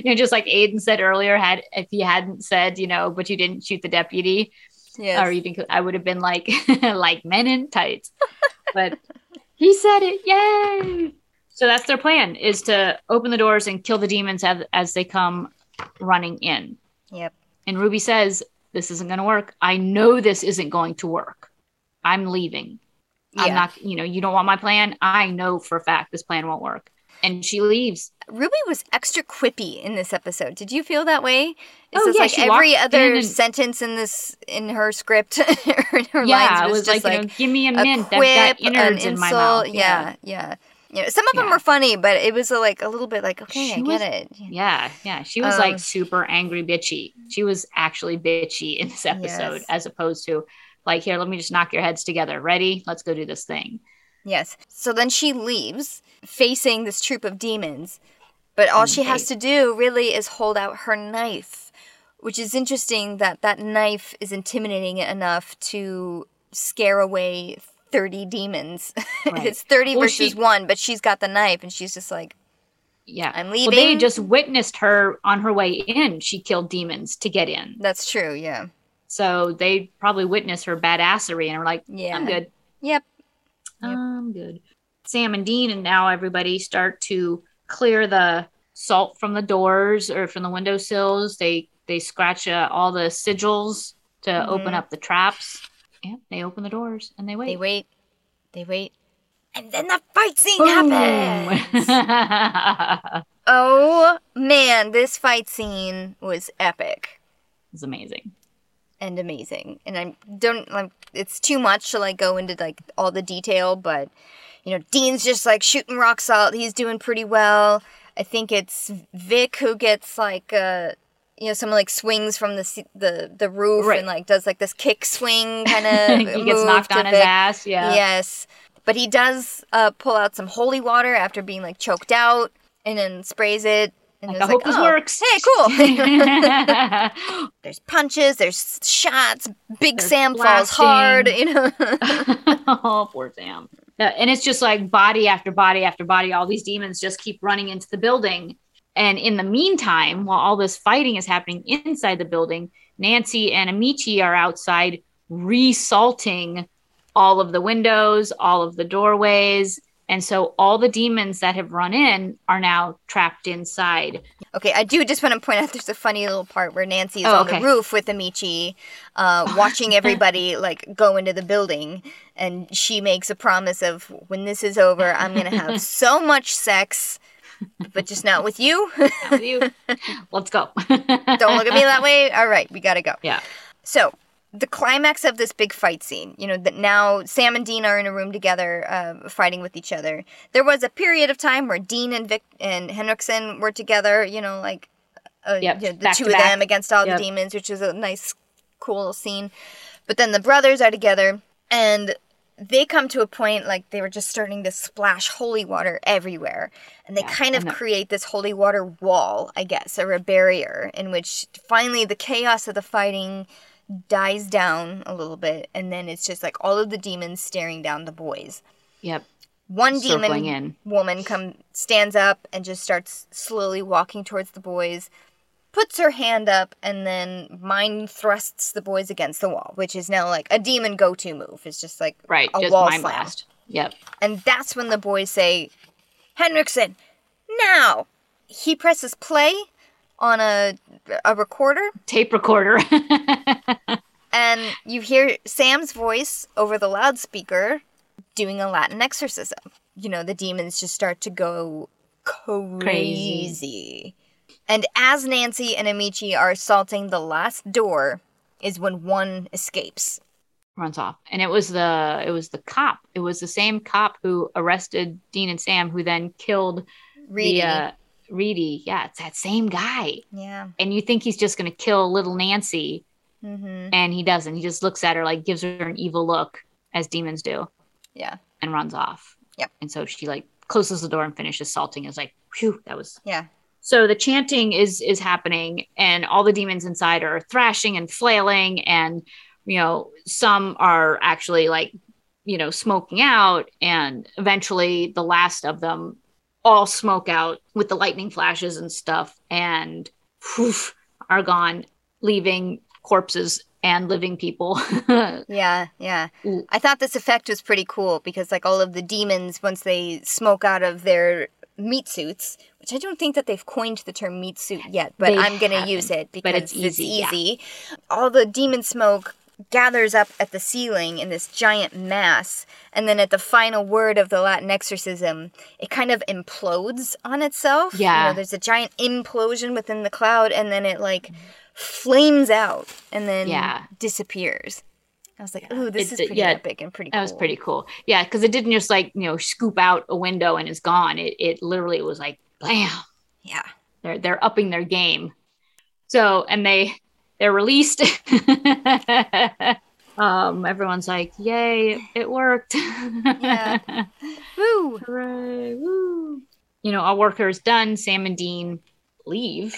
Speaker 2: know, just like Aiden said earlier, had if he hadn't said, you know, but you didn't shoot the deputy,
Speaker 1: Yes.
Speaker 2: or you didn't, I would have been like, like men in tights. but he said it, yay! So that's their plan: is to open the doors and kill the demons as, as they come running in.
Speaker 1: Yep.
Speaker 2: And Ruby says, "This isn't going to work. I know this isn't going to work. I'm leaving. I'm not. You know, you don't want my plan. I know for a fact this plan won't work." And she leaves.
Speaker 1: Ruby was extra quippy in this episode. Did you feel that way? Is
Speaker 2: Oh,
Speaker 1: this
Speaker 2: yeah,
Speaker 1: like every other
Speaker 2: and-
Speaker 1: sentence in this in her script or in her
Speaker 2: yeah,
Speaker 1: lines
Speaker 2: it
Speaker 1: was,
Speaker 2: was
Speaker 1: just
Speaker 2: like,
Speaker 1: like,
Speaker 2: you know, give me a
Speaker 1: a
Speaker 2: mint.
Speaker 1: quip,
Speaker 2: got
Speaker 1: an
Speaker 2: innards in my mouth.
Speaker 1: insult. Yeah, yeah. You know, some of them
Speaker 2: Yeah.
Speaker 1: were funny, but it was uh, like a little bit like, okay, I
Speaker 2: She
Speaker 1: get it.
Speaker 2: Yeah, yeah. She was
Speaker 1: Um,
Speaker 2: like super angry bitchy. She was actually bitchy in this episode
Speaker 1: Yes.
Speaker 2: as opposed to like, here, let me just knock your heads together. Ready? Let's go do this thing.
Speaker 1: Yes. So then she leaves, facing this troop of demons. But all she has to do really is hold out her knife, which is interesting that that knife is intimidating enough to scare away 30 demons.
Speaker 2: Right.
Speaker 1: it's 30
Speaker 2: Well,
Speaker 1: versus
Speaker 2: she-
Speaker 1: 1, but she's got the knife and she's just like,
Speaker 2: Yeah.
Speaker 1: I'm
Speaker 2: Well, they just witnessed her on her way in. She killed demons to get in.
Speaker 1: That's true, yeah.
Speaker 2: So they probably witnessed her badassery and are like,
Speaker 1: Yeah.
Speaker 2: I'm good.
Speaker 1: Yep. Yep.
Speaker 2: I'm good. Sam and Dean and now everybody start to clear the salt from the doors or from the windowsills. They they scratch uh, all the sigils to open
Speaker 1: Mhm.
Speaker 2: up the traps. Yep, they open the doors and they wait.
Speaker 1: They wait. They wait. And then the fight scene
Speaker 2: Boom!
Speaker 1: happens. Oh man, this fight scene was epic.
Speaker 2: It was amazing.
Speaker 1: and amazing. And I don't like it's too much to like go into like all the detail, but you know, Dean's just like shooting rock salt. He's doing pretty well. I think it's Vic who gets like uh you know, someone like swings from the the the roof
Speaker 2: Right.
Speaker 1: and like does like this kick swing kind of.
Speaker 2: he gets knocked on his ass. Yeah.
Speaker 1: Yes, but he does uh, pull out some holy water after being like choked out, and then sprays it. And
Speaker 2: Like, I hope this
Speaker 1: "Oh,
Speaker 2: works."
Speaker 1: Hey, cool. there's punches, there's shots. Big
Speaker 2: There's
Speaker 1: Sam falls hard. You know.
Speaker 2: oh, poor Sam. Yeah, and it's just like body after body after body. All these demons just keep running into the building. And in the meantime, while all this fighting is happening inside the building, Nancy and Amici are outside resalting all of the windows, all of the doorways. And so all the demons that have run in are now trapped inside.
Speaker 1: Okay, I do just want to point out there's a funny little part where Nancy is
Speaker 2: Oh,
Speaker 1: on
Speaker 2: okay.
Speaker 1: the roof with Amici, uh, watching everybody like go into the building, and she makes a promise of when this is over, I'm gonna have so much sex, but just not with you.
Speaker 2: Not with you. Let's go.
Speaker 1: Don't look at me that way. All right, we gotta go.
Speaker 2: Yeah.
Speaker 1: So the climax of this big fight scene, you know, that now Sam and Dean are in a room together, uh, fighting with each other. There was a period of time where Dean and Vic and Henriksen were together, you know, like uh,
Speaker 2: Yep,
Speaker 1: you know, the
Speaker 2: back
Speaker 1: two of
Speaker 2: back.
Speaker 1: them against all
Speaker 2: Yep.
Speaker 1: the demons, which is a nice, cool scene. But then the brothers are together, and they come to a point like they were just starting to splash holy water everywhere, and they
Speaker 2: Yeah,
Speaker 1: kind of create this holy water wall, I guess, or a barrier in which finally the chaos of the fighting dies down a little bit, and then it's just like all of the demons staring down the boys.
Speaker 2: Yep.
Speaker 1: One
Speaker 2: Circling
Speaker 1: demon
Speaker 2: in.
Speaker 1: woman come stands up and just starts slowly walking towards the boys, puts her hand up, and then mind thrusts the boys against the wall, which is now like a demon go-to move. It's just like
Speaker 2: Right.
Speaker 1: a
Speaker 2: just
Speaker 1: wall
Speaker 2: mind
Speaker 1: slam.
Speaker 2: blast. Yep.
Speaker 1: And that's when the boys say, Henriksen, now! He presses play on a, a recorder,
Speaker 2: Tape recorder.
Speaker 1: and you hear Sam's voice over the loudspeaker doing a Latin exorcism. You know, the demons just start to go crazy. And as Nancy and Amici are assaulting the last door, is when one escapes.
Speaker 2: runs off and it was the it was the cop it was the same cop who arrested dean and sam who then killed
Speaker 1: Reedy.
Speaker 2: the uh, reedy yeah it's that same guy
Speaker 1: yeah.
Speaker 2: and you think he's just going to kill little nancy
Speaker 1: Mm-hmm.
Speaker 2: and he doesn't he just looks at her like gives her an evil look as demons do
Speaker 1: Yeah.
Speaker 2: and runs off
Speaker 1: Yep.
Speaker 2: and so she like closes the door and finishes salting is like phew that was
Speaker 1: Yeah.
Speaker 2: So the chanting is is happening and all the demons inside are thrashing and flailing and you know some are actually like you know smoking out and eventually the last of them all smoke out with the lightning flashes and stuff and poof, are gone leaving corpses and living people
Speaker 1: Yeah, yeah. I thought this effect was pretty cool because like all of the demons once they smoke out of their meat suits, which I don't think that they've coined the term meat suit yet, but
Speaker 2: They
Speaker 1: I'm going to use it because
Speaker 2: it's easy, yeah.
Speaker 1: easy. All the demon smoke gathers up at the ceiling in this giant mass and then at the final word of the Latin exorcism, it kind of implodes on itself. You
Speaker 2: Yeah.
Speaker 1: know, there's a giant implosion within the cloud and then it like flames out and then
Speaker 2: Yeah.
Speaker 1: disappears. I was like, ooh, this
Speaker 2: It
Speaker 1: is pretty
Speaker 2: yeah,
Speaker 1: epic and pretty cool.
Speaker 2: that
Speaker 1: cool.
Speaker 2: was pretty cool yeah because it didn't just like you know scoop out a window and it's gone it, it literally was like bam.
Speaker 1: Yeah.
Speaker 2: they're they're upping their game so and they they're released um everyone's like yay it worked
Speaker 1: Yeah. Woo!
Speaker 2: Hooray, woo. you know our work is done sam and dean leave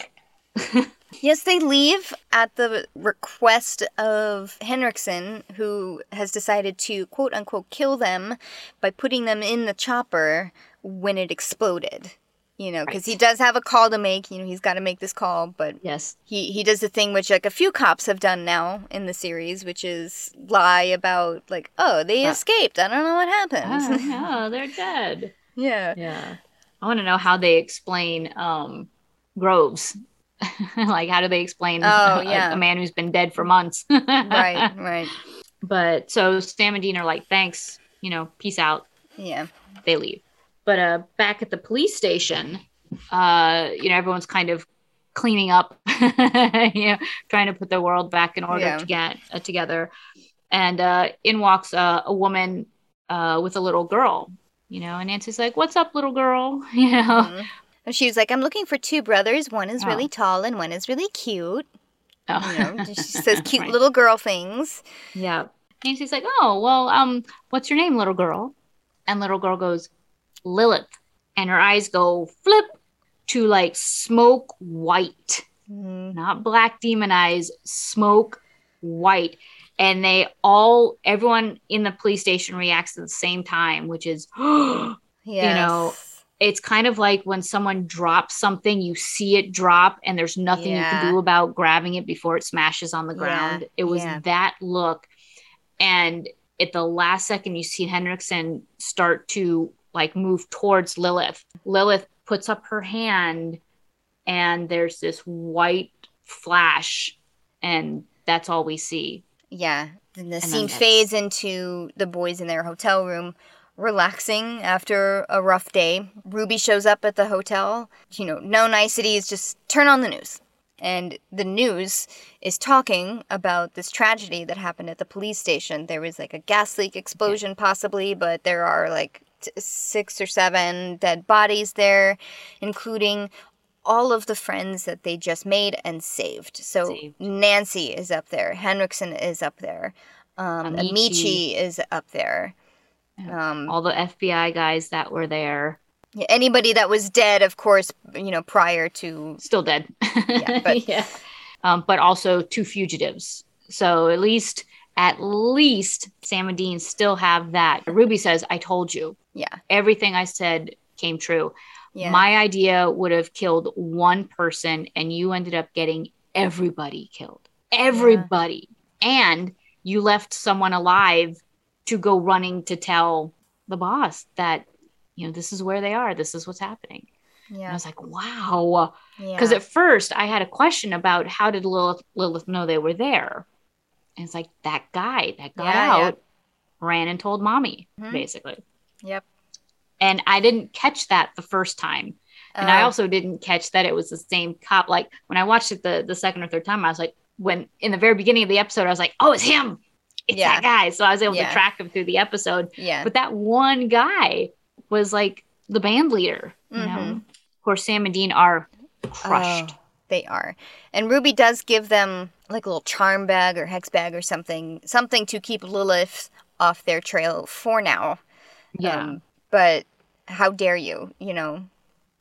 Speaker 1: Yes, they leave at the request of Henriksen, who has decided to quote unquote kill them by putting them in the chopper when it exploded. You know, because he does have a call to make. You know, he's got to make this call, but
Speaker 2: yes
Speaker 1: he he does the thing which like a few cops have done now in the series, which is lie about like, oh, they
Speaker 2: Uh.
Speaker 1: escaped. I don't know what happened.
Speaker 2: oh, no, they're dead
Speaker 1: yeah.
Speaker 2: Yeah. I want to know how they explain um Groves. like how do they explain
Speaker 1: Oh,
Speaker 2: a,
Speaker 1: yeah.
Speaker 2: a man who's been dead for months?
Speaker 1: Right. Right.
Speaker 2: But so Sam and Dean are like, thanks, you know, peace out.
Speaker 1: Yeah.
Speaker 2: They leave. But uh back at the police station, uh, you know, everyone's kind of cleaning up, you know, trying to put the world back in order
Speaker 1: Yeah.
Speaker 2: to get uh, together. And uh, in walks uh, a woman uh, with a little girl, you know, and Nancy's like, "What's up, little girl?" You know,
Speaker 1: Mhm. And she was like, I'm looking for two brothers. One is
Speaker 2: Oh.
Speaker 1: really tall and one is really cute.
Speaker 2: Oh.
Speaker 1: You know, she says cute
Speaker 2: Right.
Speaker 1: little girl things.
Speaker 2: Yeah. Nancy's like, "Oh, well, um, what's your name, little girl?" And little girl goes, "Lilith," and her eyes go flip to like smoke white,
Speaker 1: Mhm.
Speaker 2: not black demon eyes, smoke white, and they all, everyone in the police station reacts at the same time, which is,
Speaker 1: yes. you know.
Speaker 2: It's kind of like when someone drops something, you see it drop, and there's nothing you can do about grabbing it before it smashes on the
Speaker 1: Yeah,
Speaker 2: ground. It was
Speaker 1: yeah.
Speaker 2: that look. And at the last second, you see Henricksen start to like move towards Lilith. Lilith puts up her hand, and there's this white flash, and that's all we see.
Speaker 1: Yeah. Then the
Speaker 2: then
Speaker 1: scene fades into the boys in their hotel room relaxing after a rough day. Ruby shows up at the hotel. You know, no niceties, just turn on the news. And the news is talking about this tragedy that happened at the police station. There was like a gas leak explosion, possibly, but there are like t- six or seven dead bodies there, including all of the friends that they just made and saved. So
Speaker 2: Saved.
Speaker 1: Nancy is up there, Henricksen is up there, um,
Speaker 2: Amici.
Speaker 1: Amici is up there. Um,
Speaker 2: All the FBI guys that were there,
Speaker 1: yeah, anybody that was dead, of course, you know, prior to
Speaker 2: still dead.
Speaker 1: Yeah, but-
Speaker 2: yeah. Um, but also two fugitives. So at least, at least Sam and Dean still have that. Ruby says, "I told you
Speaker 1: yeah,
Speaker 2: everything I said came true.
Speaker 1: yeah,
Speaker 2: My idea would have killed one person, and you ended up getting everybody killed. Everybody, and you left someone alive to go running to tell the boss that." You know, this is where they are. This is what's happening. And I was like, wow.
Speaker 1: yeah.
Speaker 2: Because at first I had a question about how did Lilith, Lilith know they were there? And it's like that guy that got
Speaker 1: Yeah, yeah.
Speaker 2: out ran and told mommy,
Speaker 1: Mhm.
Speaker 2: basically.
Speaker 1: Yep.
Speaker 2: And I didn't catch that the first time. And I
Speaker 1: Uh,
Speaker 2: also didn't catch that it was the same cop. Like when I watched it the, the second or third time, I was like, when in the very beginning of the episode, I was like, oh, it's him. It's
Speaker 1: Yeah.
Speaker 2: that guy. So I was able
Speaker 1: Yeah.
Speaker 2: to track him through the episode.
Speaker 1: yeah,
Speaker 2: But that one guy was like the band leader. You know,
Speaker 1: Mhm.
Speaker 2: of course, Sam and Dean are crushed.
Speaker 1: Oh, they are. And Ruby does give them like a little charm bag or hex bag or something, something to keep Lilith off their trail for now.
Speaker 2: yeah.
Speaker 1: Um, but how dare you? You know,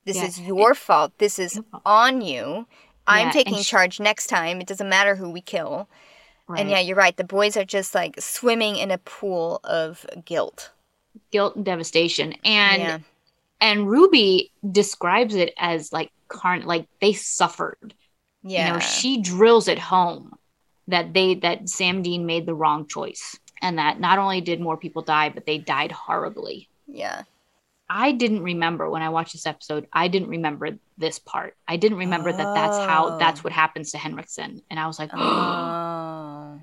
Speaker 1: this
Speaker 2: Yeah.
Speaker 1: is your fault. This is on you. I'm
Speaker 2: Yeah,
Speaker 1: taking
Speaker 2: sh-
Speaker 1: charge next time. It doesn't matter who we kill.
Speaker 2: Right.
Speaker 1: And yeah, you're right. The boys are just like swimming in a pool of guilt.
Speaker 2: guilt and devastation and
Speaker 1: yeah.
Speaker 2: and ruby describes it as like carn like they suffered
Speaker 1: Yeah.
Speaker 2: you know she drills it home that they that sam dean made the wrong choice and that not only did more people die but they died horribly
Speaker 1: yeah.
Speaker 2: i didn't remember when i watched this episode i didn't remember this part i didn't remember that that's how
Speaker 1: Oh.
Speaker 2: that's what happens to henricksen and i was like
Speaker 1: Oh.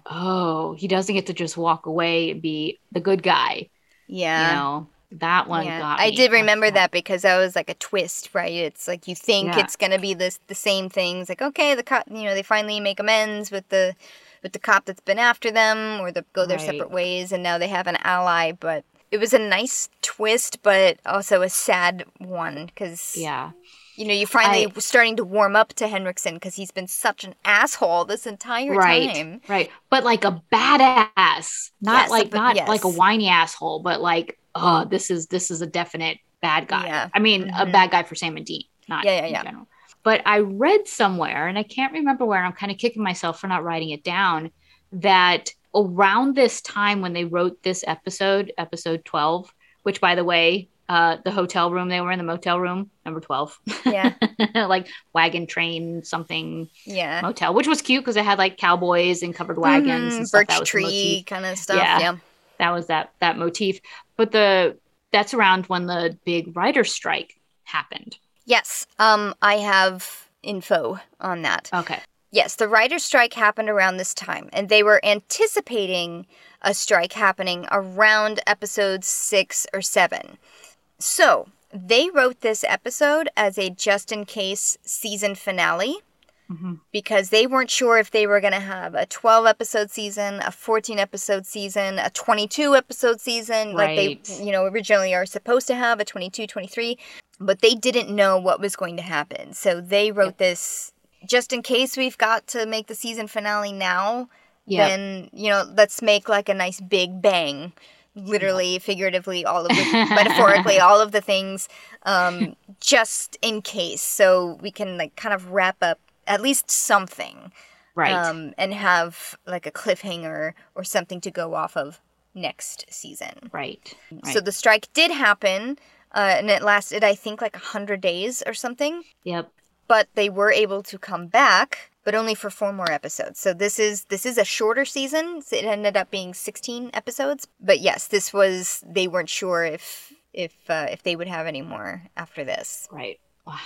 Speaker 2: Oh he doesn't get to just walk away and be the good guy
Speaker 1: Yeah.
Speaker 2: you know that one
Speaker 1: Yeah,
Speaker 2: got
Speaker 1: I
Speaker 2: me.
Speaker 1: did remember that because that was like a twist, right? It's like you think
Speaker 2: Yeah.
Speaker 1: it's gonna be this the same things. Like okay, the cop, you know, they finally make amends with the with the cop that's been after them, or they go their
Speaker 2: Right.
Speaker 1: separate ways, and now they have an ally. But it was a nice twist, but also a sad one because
Speaker 2: yeah
Speaker 1: you know you're finally
Speaker 2: I-
Speaker 1: starting to warm up to Henricksen because he's been such an asshole this entire
Speaker 2: right
Speaker 1: time.
Speaker 2: right but like a badass not
Speaker 1: Yes,
Speaker 2: like
Speaker 1: but-
Speaker 2: not
Speaker 1: yes.
Speaker 2: like a whiny asshole but like oh this is this is a definite bad guy
Speaker 1: Yeah.
Speaker 2: i mean a
Speaker 1: Mhm.
Speaker 2: bad guy for sam and dean not
Speaker 1: Yeah, yeah,
Speaker 2: in
Speaker 1: yeah.
Speaker 2: general but i read somewhere and i can't remember where and i'm kind of kicking myself for not writing it down that around this time when they wrote this episode episode 12 which by the way uh, the hotel room they were in the motel room number 12
Speaker 1: Yeah,
Speaker 2: like wagon train something
Speaker 1: yeah.
Speaker 2: motel, which was cute because it had like cowboys and covered wagons
Speaker 1: Mhm,
Speaker 2: and stuff.
Speaker 1: birch
Speaker 2: That
Speaker 1: tree kind of stuff.
Speaker 2: Yeah.
Speaker 1: yeah.
Speaker 2: That was that that motif. But the that's around when the big writer strike happened.
Speaker 1: Yes, um, I have info on that.
Speaker 2: Okay.
Speaker 1: Yes, the writer's strike happened around this time, and they were anticipating a strike happening around episode six or seven. So, they wrote this episode as a just in case season finale.
Speaker 2: Mhm.
Speaker 1: because they weren't sure if they were going to have a 12 episode season, a 14 episode season, a 22 episode season, like they, you know, originally are supposed to have a 22, 23, but they didn't know what was going to happen. So they wrote this just in case we've got to make the season finale now,
Speaker 2: Yeah.
Speaker 1: then, you know, let's make like a nice big bang. Literally, figuratively, all of the metaphorically, all of the things, um, just in case, so we can like kind of wrap up at least something,
Speaker 2: right.
Speaker 1: um, and have like a cliffhanger or something to go off of next season.
Speaker 2: right. Right.
Speaker 1: So the strike did happen, uh, and it lasted, I think, like a hundred days or something
Speaker 2: yep.
Speaker 1: but they were able to come back but only for four more episodes so this is this is a shorter season it ended up being 16 episodes but yes this was they weren't sure if if uh, if they would have any more after this
Speaker 2: Right. Wow.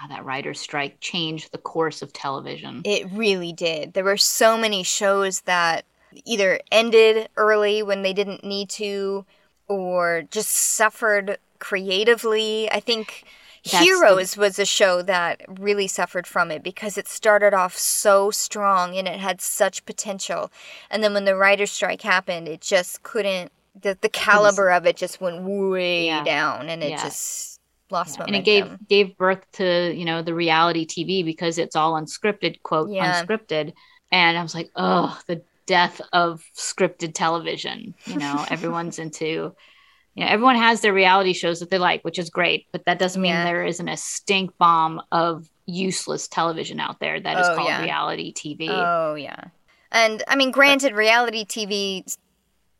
Speaker 2: God, that writer's strike changed the course of television.
Speaker 1: it really did there were so many shows that either ended early when they didn't need to or just suffered creatively i think
Speaker 2: That's the-
Speaker 1: Heroes was a show that really suffered from it because it started off so strong and it had such potential. And then when the writer's strike happened, it just couldn't, the, the caliber of it just went way
Speaker 2: Yeah.
Speaker 1: down and it
Speaker 2: Yeah.
Speaker 1: just lost
Speaker 2: and
Speaker 1: momentum.
Speaker 2: And it gave gave birth to you know the reality TV because it's all unscripted quote
Speaker 1: Yeah.
Speaker 2: unscripted and I was like oh the death of scripted television you know everyone's into you know everyone has their reality shows that they like which is great but that doesn't mean
Speaker 1: Yeah.
Speaker 2: there isn't a stink bomb of useless television out there that is
Speaker 1: Oh,
Speaker 2: called
Speaker 1: yeah.
Speaker 2: reality TV
Speaker 1: Oh, yeah. And I mean, granted, reality TV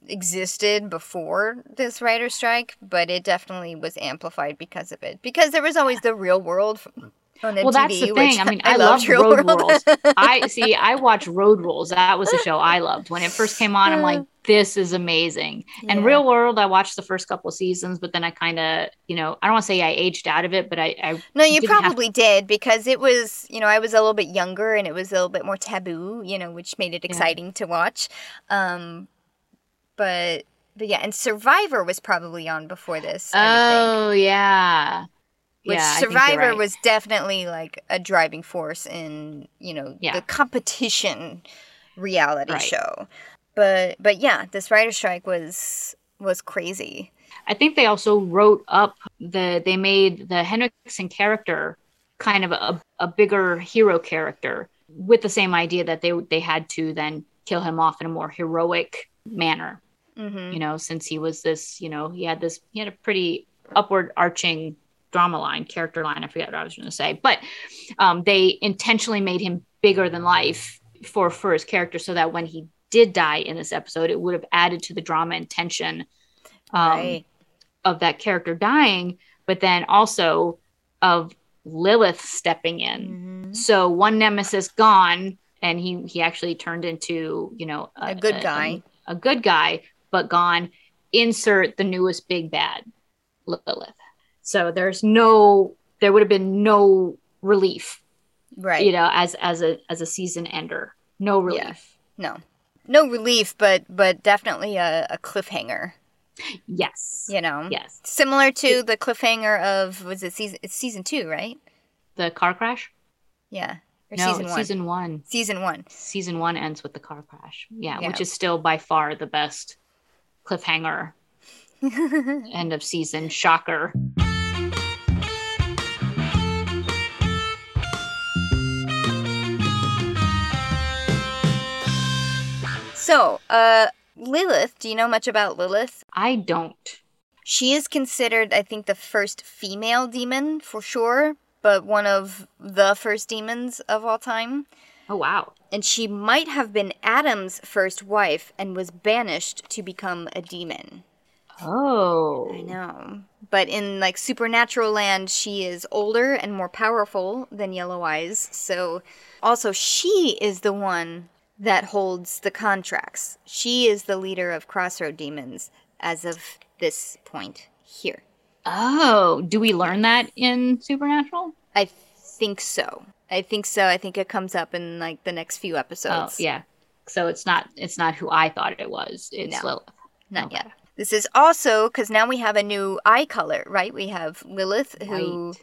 Speaker 1: existed before this writer's strike, but it definitely was amplified because of it. Because there was always the real world f- on MTV.
Speaker 2: well that's the thing I mean I, loved
Speaker 1: Real
Speaker 2: Road
Speaker 1: World.
Speaker 2: Rules I see I watched Road Rules that was the show I loved when it first came on I'm like this is amazing And Real World, I watched the first couple seasons, but then I kind of, you know, I don't want to say I aged out of it, but I, I
Speaker 1: No, you probably did because it was, you know, I was a little bit younger and it was a little bit more taboo, you know, which made it exciting to watch. Um, but but yeah, and Survivor was probably on before this. I
Speaker 2: oh yeah,
Speaker 1: Which
Speaker 2: yeah, I think you're
Speaker 1: Survivor
Speaker 2: right.
Speaker 1: was definitely like a driving force in, you know,
Speaker 2: Yeah.
Speaker 1: the competition reality
Speaker 2: Right.
Speaker 1: show. But but yeah, this writer strike was was crazy.
Speaker 2: I think they also wrote up the they made the Henricksen character kind of a, a bigger hero character with the same idea that they they had to then kill him off in a more heroic manner.
Speaker 1: hmm
Speaker 2: You know, since he was this, you know, he had this he had a pretty upward arching drama line, character line. I forget what I was going to say, but um, they intentionally made him bigger than life for for his character, so that when he did die in this episode, it would have added to the drama and tension um,
Speaker 1: right.
Speaker 2: of that character dying, but then also of Lilith stepping in.
Speaker 1: Mhm.
Speaker 2: So one nemesis gone, and he he actually turned into you know
Speaker 1: A good guy.
Speaker 2: a, good guy, but gone. Insert the newest big bad, Lilith. So there's no, there would have been no relief,
Speaker 1: Right.
Speaker 2: you know, as as a as a season ender, no relief.
Speaker 1: No. No relief, but but definitely a, a cliffhanger,
Speaker 2: Yes,
Speaker 1: you know.
Speaker 2: yes.
Speaker 1: Similar to the cliffhanger of was it season it's season 2, right?
Speaker 2: The car crash.
Speaker 1: Yeah. Or
Speaker 2: no,
Speaker 1: season 1.
Speaker 2: season one.
Speaker 1: season 1.
Speaker 2: season one ends with the car crash. Yeah,
Speaker 1: Yeah.
Speaker 2: which is still by far the best cliffhanger end of season. Shocker.
Speaker 1: So, uh Lilith, do you know much about Lilith?
Speaker 2: I don't.
Speaker 1: She is considered, I think, the first female demon for sure, but one of the first demons of all time.
Speaker 2: Oh wow.
Speaker 1: And she might have been Adam's first wife and was banished to become a demon.
Speaker 2: Oh.
Speaker 1: I know. But in like supernatural land, she is older and more powerful than Yellow Eyes. So also she is the one that holds the contracts. She is the leader of Crossroad Demons as of this point here.
Speaker 2: Oh, do we learn that in Supernatural?
Speaker 1: I think so. I think so. I think it comes up in like the next few episodes.
Speaker 2: Oh, yeah. So it's not it's not who I thought it was. It's
Speaker 1: No.
Speaker 2: Lilith.
Speaker 1: Not
Speaker 2: Okay.
Speaker 1: yet. This is also because now we have a new eye color, right? We have Lilith, who
Speaker 2: Right.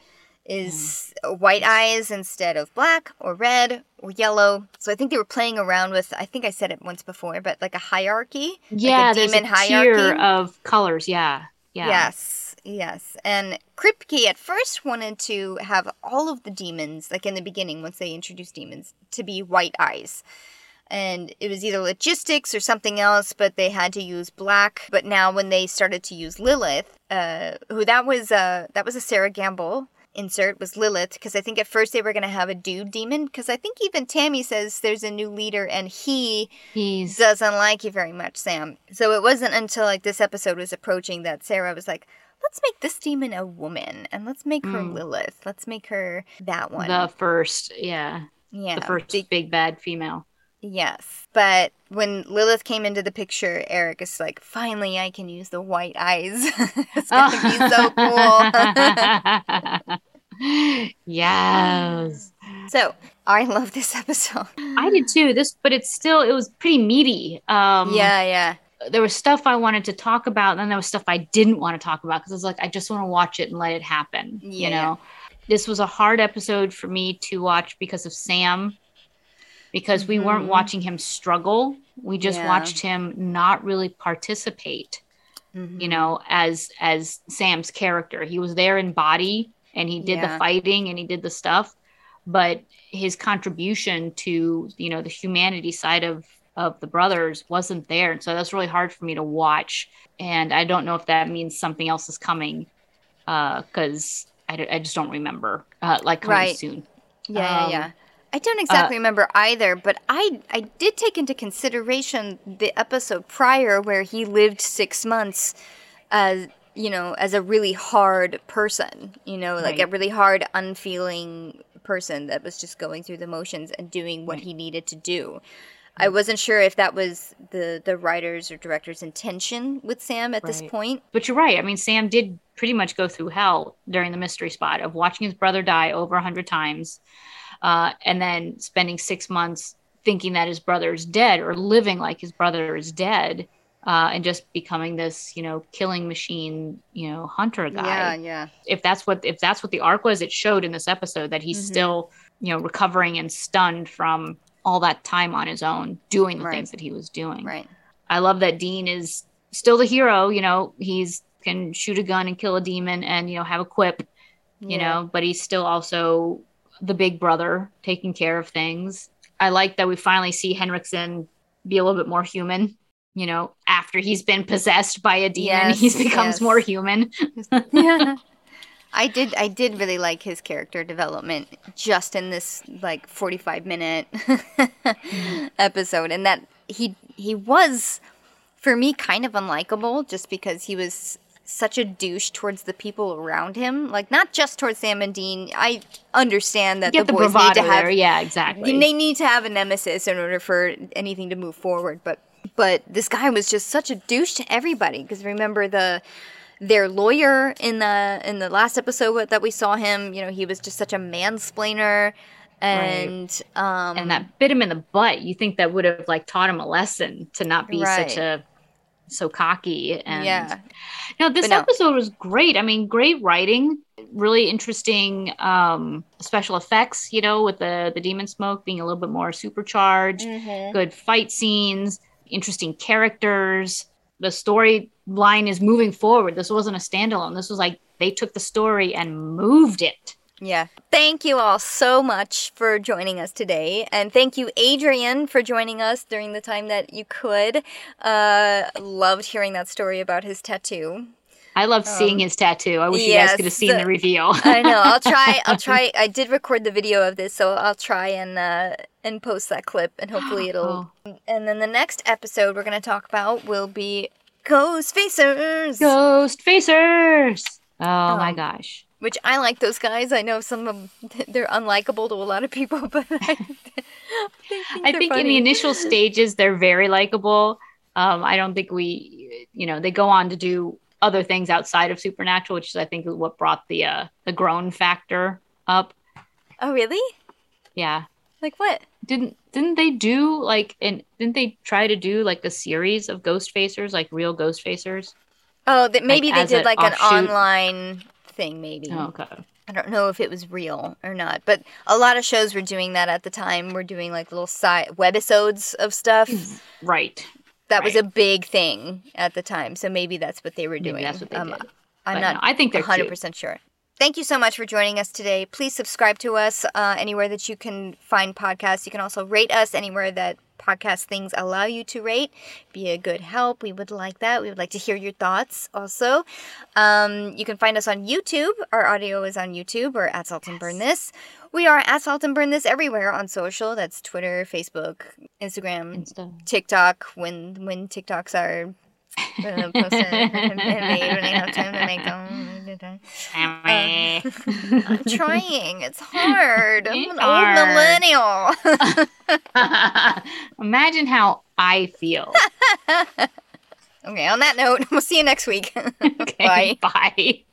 Speaker 1: Is white eyes instead of black or red or yellow. So I think they were playing around with. I think I said it once before, but like a hierarchy.
Speaker 2: Yeah,
Speaker 1: like a
Speaker 2: there's
Speaker 1: demon
Speaker 2: a
Speaker 1: hierarchy.
Speaker 2: tier of colors. Yeah, yeah.
Speaker 1: Yes, yes. And Kripke at first wanted to have all of the demons, like in the beginning, once they introduced demons, to be white eyes. And it was either logistics or something else, but they had to use black. But now, when they started to use Lilith, uh, who that was, uh, that was a Sera Gamble insert was Lilith, because I think at first they were going to have a dude demon, because I think even Tammy says there's a new leader and he
Speaker 2: He's
Speaker 1: doesn't like you very much, Sam. So it wasn't until like this episode was approaching that Sera was like, let's make this demon a woman and let's make her
Speaker 2: Mm.
Speaker 1: Lilith. Let's make her that one.
Speaker 2: the first, yeah,
Speaker 1: yeah.
Speaker 2: the first big bad female.
Speaker 1: Yes. But when Lilith came into the picture, Eric is like, finally I can use the white eyes. it's going to be so cool.
Speaker 2: yes,
Speaker 1: so I love this episode.
Speaker 2: I did too. This, but it's still it was pretty meaty. Um,
Speaker 1: yeah, yeah.
Speaker 2: there was stuff I wanted to talk about, and then there was stuff I didn't want to talk about because I was like, I just want to watch it and let it happen.
Speaker 1: Yeah.
Speaker 2: You know, this was a hard episode for me to watch because of Sam, because we weren't
Speaker 1: Mhm.
Speaker 2: watching him struggle. We just
Speaker 1: Yeah.
Speaker 2: watched him not really participate.
Speaker 1: Mhm.
Speaker 2: You know, as as Sam's character, he was there in body and he did
Speaker 1: Yeah.
Speaker 2: the fighting and he did the stuff, but his contribution to you know the humanity side of of the brothers wasn't there and so that's really hard for me to watch and i don't know if that means something else is coming because I, d- I just don't remember uh, like coming
Speaker 1: Right.
Speaker 2: soon
Speaker 1: Yeah, yeah,
Speaker 2: Um,
Speaker 1: yeah. I don't uh, exactly remember either, but I I did take into consideration the episode prior where he lived six months as you know as a really hard person, you know, like a really hard, unfeeling person that was just going through the motions and doing what
Speaker 2: Right.
Speaker 1: he needed to do. I wasn't sure if that was the the writers or director's intention with Sam at this point.
Speaker 2: but you're right i mean sam did pretty much go through hell during the mystery spot of watching his brother die over a hundred times uh, and then spending six months thinking that his brother is dead or living like his brother is dead uh, and just becoming this you know killing machine you know hunter guy
Speaker 1: Yeah, yeah.
Speaker 2: if that's what if that's what the arc was it showed in this episode that he's
Speaker 1: Mhm.
Speaker 2: still you know recovering and stunned from all that time on his own doing the
Speaker 1: Right.
Speaker 2: things that he was doing
Speaker 1: Right.
Speaker 2: I love that Dean is still the hero. You know, he's can shoot a gun and kill a demon and you know have a quip. You
Speaker 1: Yeah.
Speaker 2: know, but he's still also the big brother taking care of things. I like that we finally see Henricksen be a little bit more human. You know, after he's been possessed by a demon,
Speaker 1: Yes,
Speaker 2: he becomes
Speaker 1: yes.
Speaker 2: more human.
Speaker 1: yeah. I did I did really like his character development just in this like 45 minute episode and that he he was for me kind of unlikable just because he was such a douche towards the people around him like not just towards Sam and Dean I understand that the
Speaker 2: the
Speaker 1: boys need to have
Speaker 2: there, yeah, exactly.
Speaker 1: they need to have a nemesis in order for anything to move forward. But but this guy was just such a douche to everybody. Because remember the their lawyer in the in the last episode that we saw him. You know he was just such a mansplainer, and um
Speaker 2: and that bit him in the butt. You think that would have like taught him a lesson to not be such a so cocky and
Speaker 1: yeah
Speaker 2: No, this
Speaker 1: no.
Speaker 2: episode was great. I mean, great writing, really interesting um, special effects. You know, with the the demon smoke being a little bit more supercharged.
Speaker 1: Mhm.
Speaker 2: Good fight scenes, interesting characters. The storyline is moving forward. This wasn't a standalone. This was like they took the story and moved it.
Speaker 1: Yeah. Thank you all so much for joining us today. And thank you, Adrian, for joining us during the time that you could. Uh, loved hearing that story about his tattoo.
Speaker 2: I loved seeing his tattoo. I wish you guys could have seen
Speaker 1: the-
Speaker 2: the reveal.
Speaker 1: I know. I'll try. I'll try. I did record the video of this, so I'll try and uh, and post that clip, and hopefully it'll.
Speaker 2: Oh.
Speaker 1: And then the next episode we're gonna talk about will be Ghost Facers,
Speaker 2: Ghost Facers. Oh my
Speaker 1: Um,
Speaker 2: gosh.
Speaker 1: Which I like those guys. I know some of them they're unlikable to a lot of people, but I, think,
Speaker 2: I think in the initial stages they're very likable. Um, I don't think we, you know, they go on to do other things outside of Supernatural, which is I think is what brought the uh, the groan factor up.
Speaker 1: Oh really?
Speaker 2: Yeah,
Speaker 1: Like what?
Speaker 2: didn't didn't they do like and didn't they try to do like a series of ghost facers, like real ghost facers?
Speaker 1: Oh, that maybe they did like an online thing, maybe.
Speaker 2: Oh, okay.
Speaker 1: I don't know if it was real or not, but a lot of shows were doing that at the time. We're doing like little side webisodes of stuff.
Speaker 2: Right.
Speaker 1: That was a big thing at the time, so maybe that's what they were
Speaker 2: Maybe
Speaker 1: doing.
Speaker 2: that's what they
Speaker 1: Um,
Speaker 2: did.
Speaker 1: I'm
Speaker 2: But
Speaker 1: not.
Speaker 2: no, I think they're
Speaker 1: hundred
Speaker 2: cute.
Speaker 1: percent sure. Thank you so much for joining us today. Please subscribe to us uh, anywhere that you can find podcasts. You can also rate us anywhere that podcast things allow you to rate. Be a good help. We would like that. We would like to hear your thoughts also. Um, you can find us on YouTube. Our audio is on YouTube or at Salt and Burn This. We are at Salt and Burn This everywhere on social. That's Twitter, Facebook, Instagram,
Speaker 2: stuff.
Speaker 1: TikTok when when TikToks are when they're posted and made when they have time to make them. I'm trying. It's hard. I'm an
Speaker 2: hard.
Speaker 1: old millennial.
Speaker 2: Imagine how I feel.
Speaker 1: okay, on that note, we'll see you next week.
Speaker 2: Okay,
Speaker 1: Bye.
Speaker 2: Bye.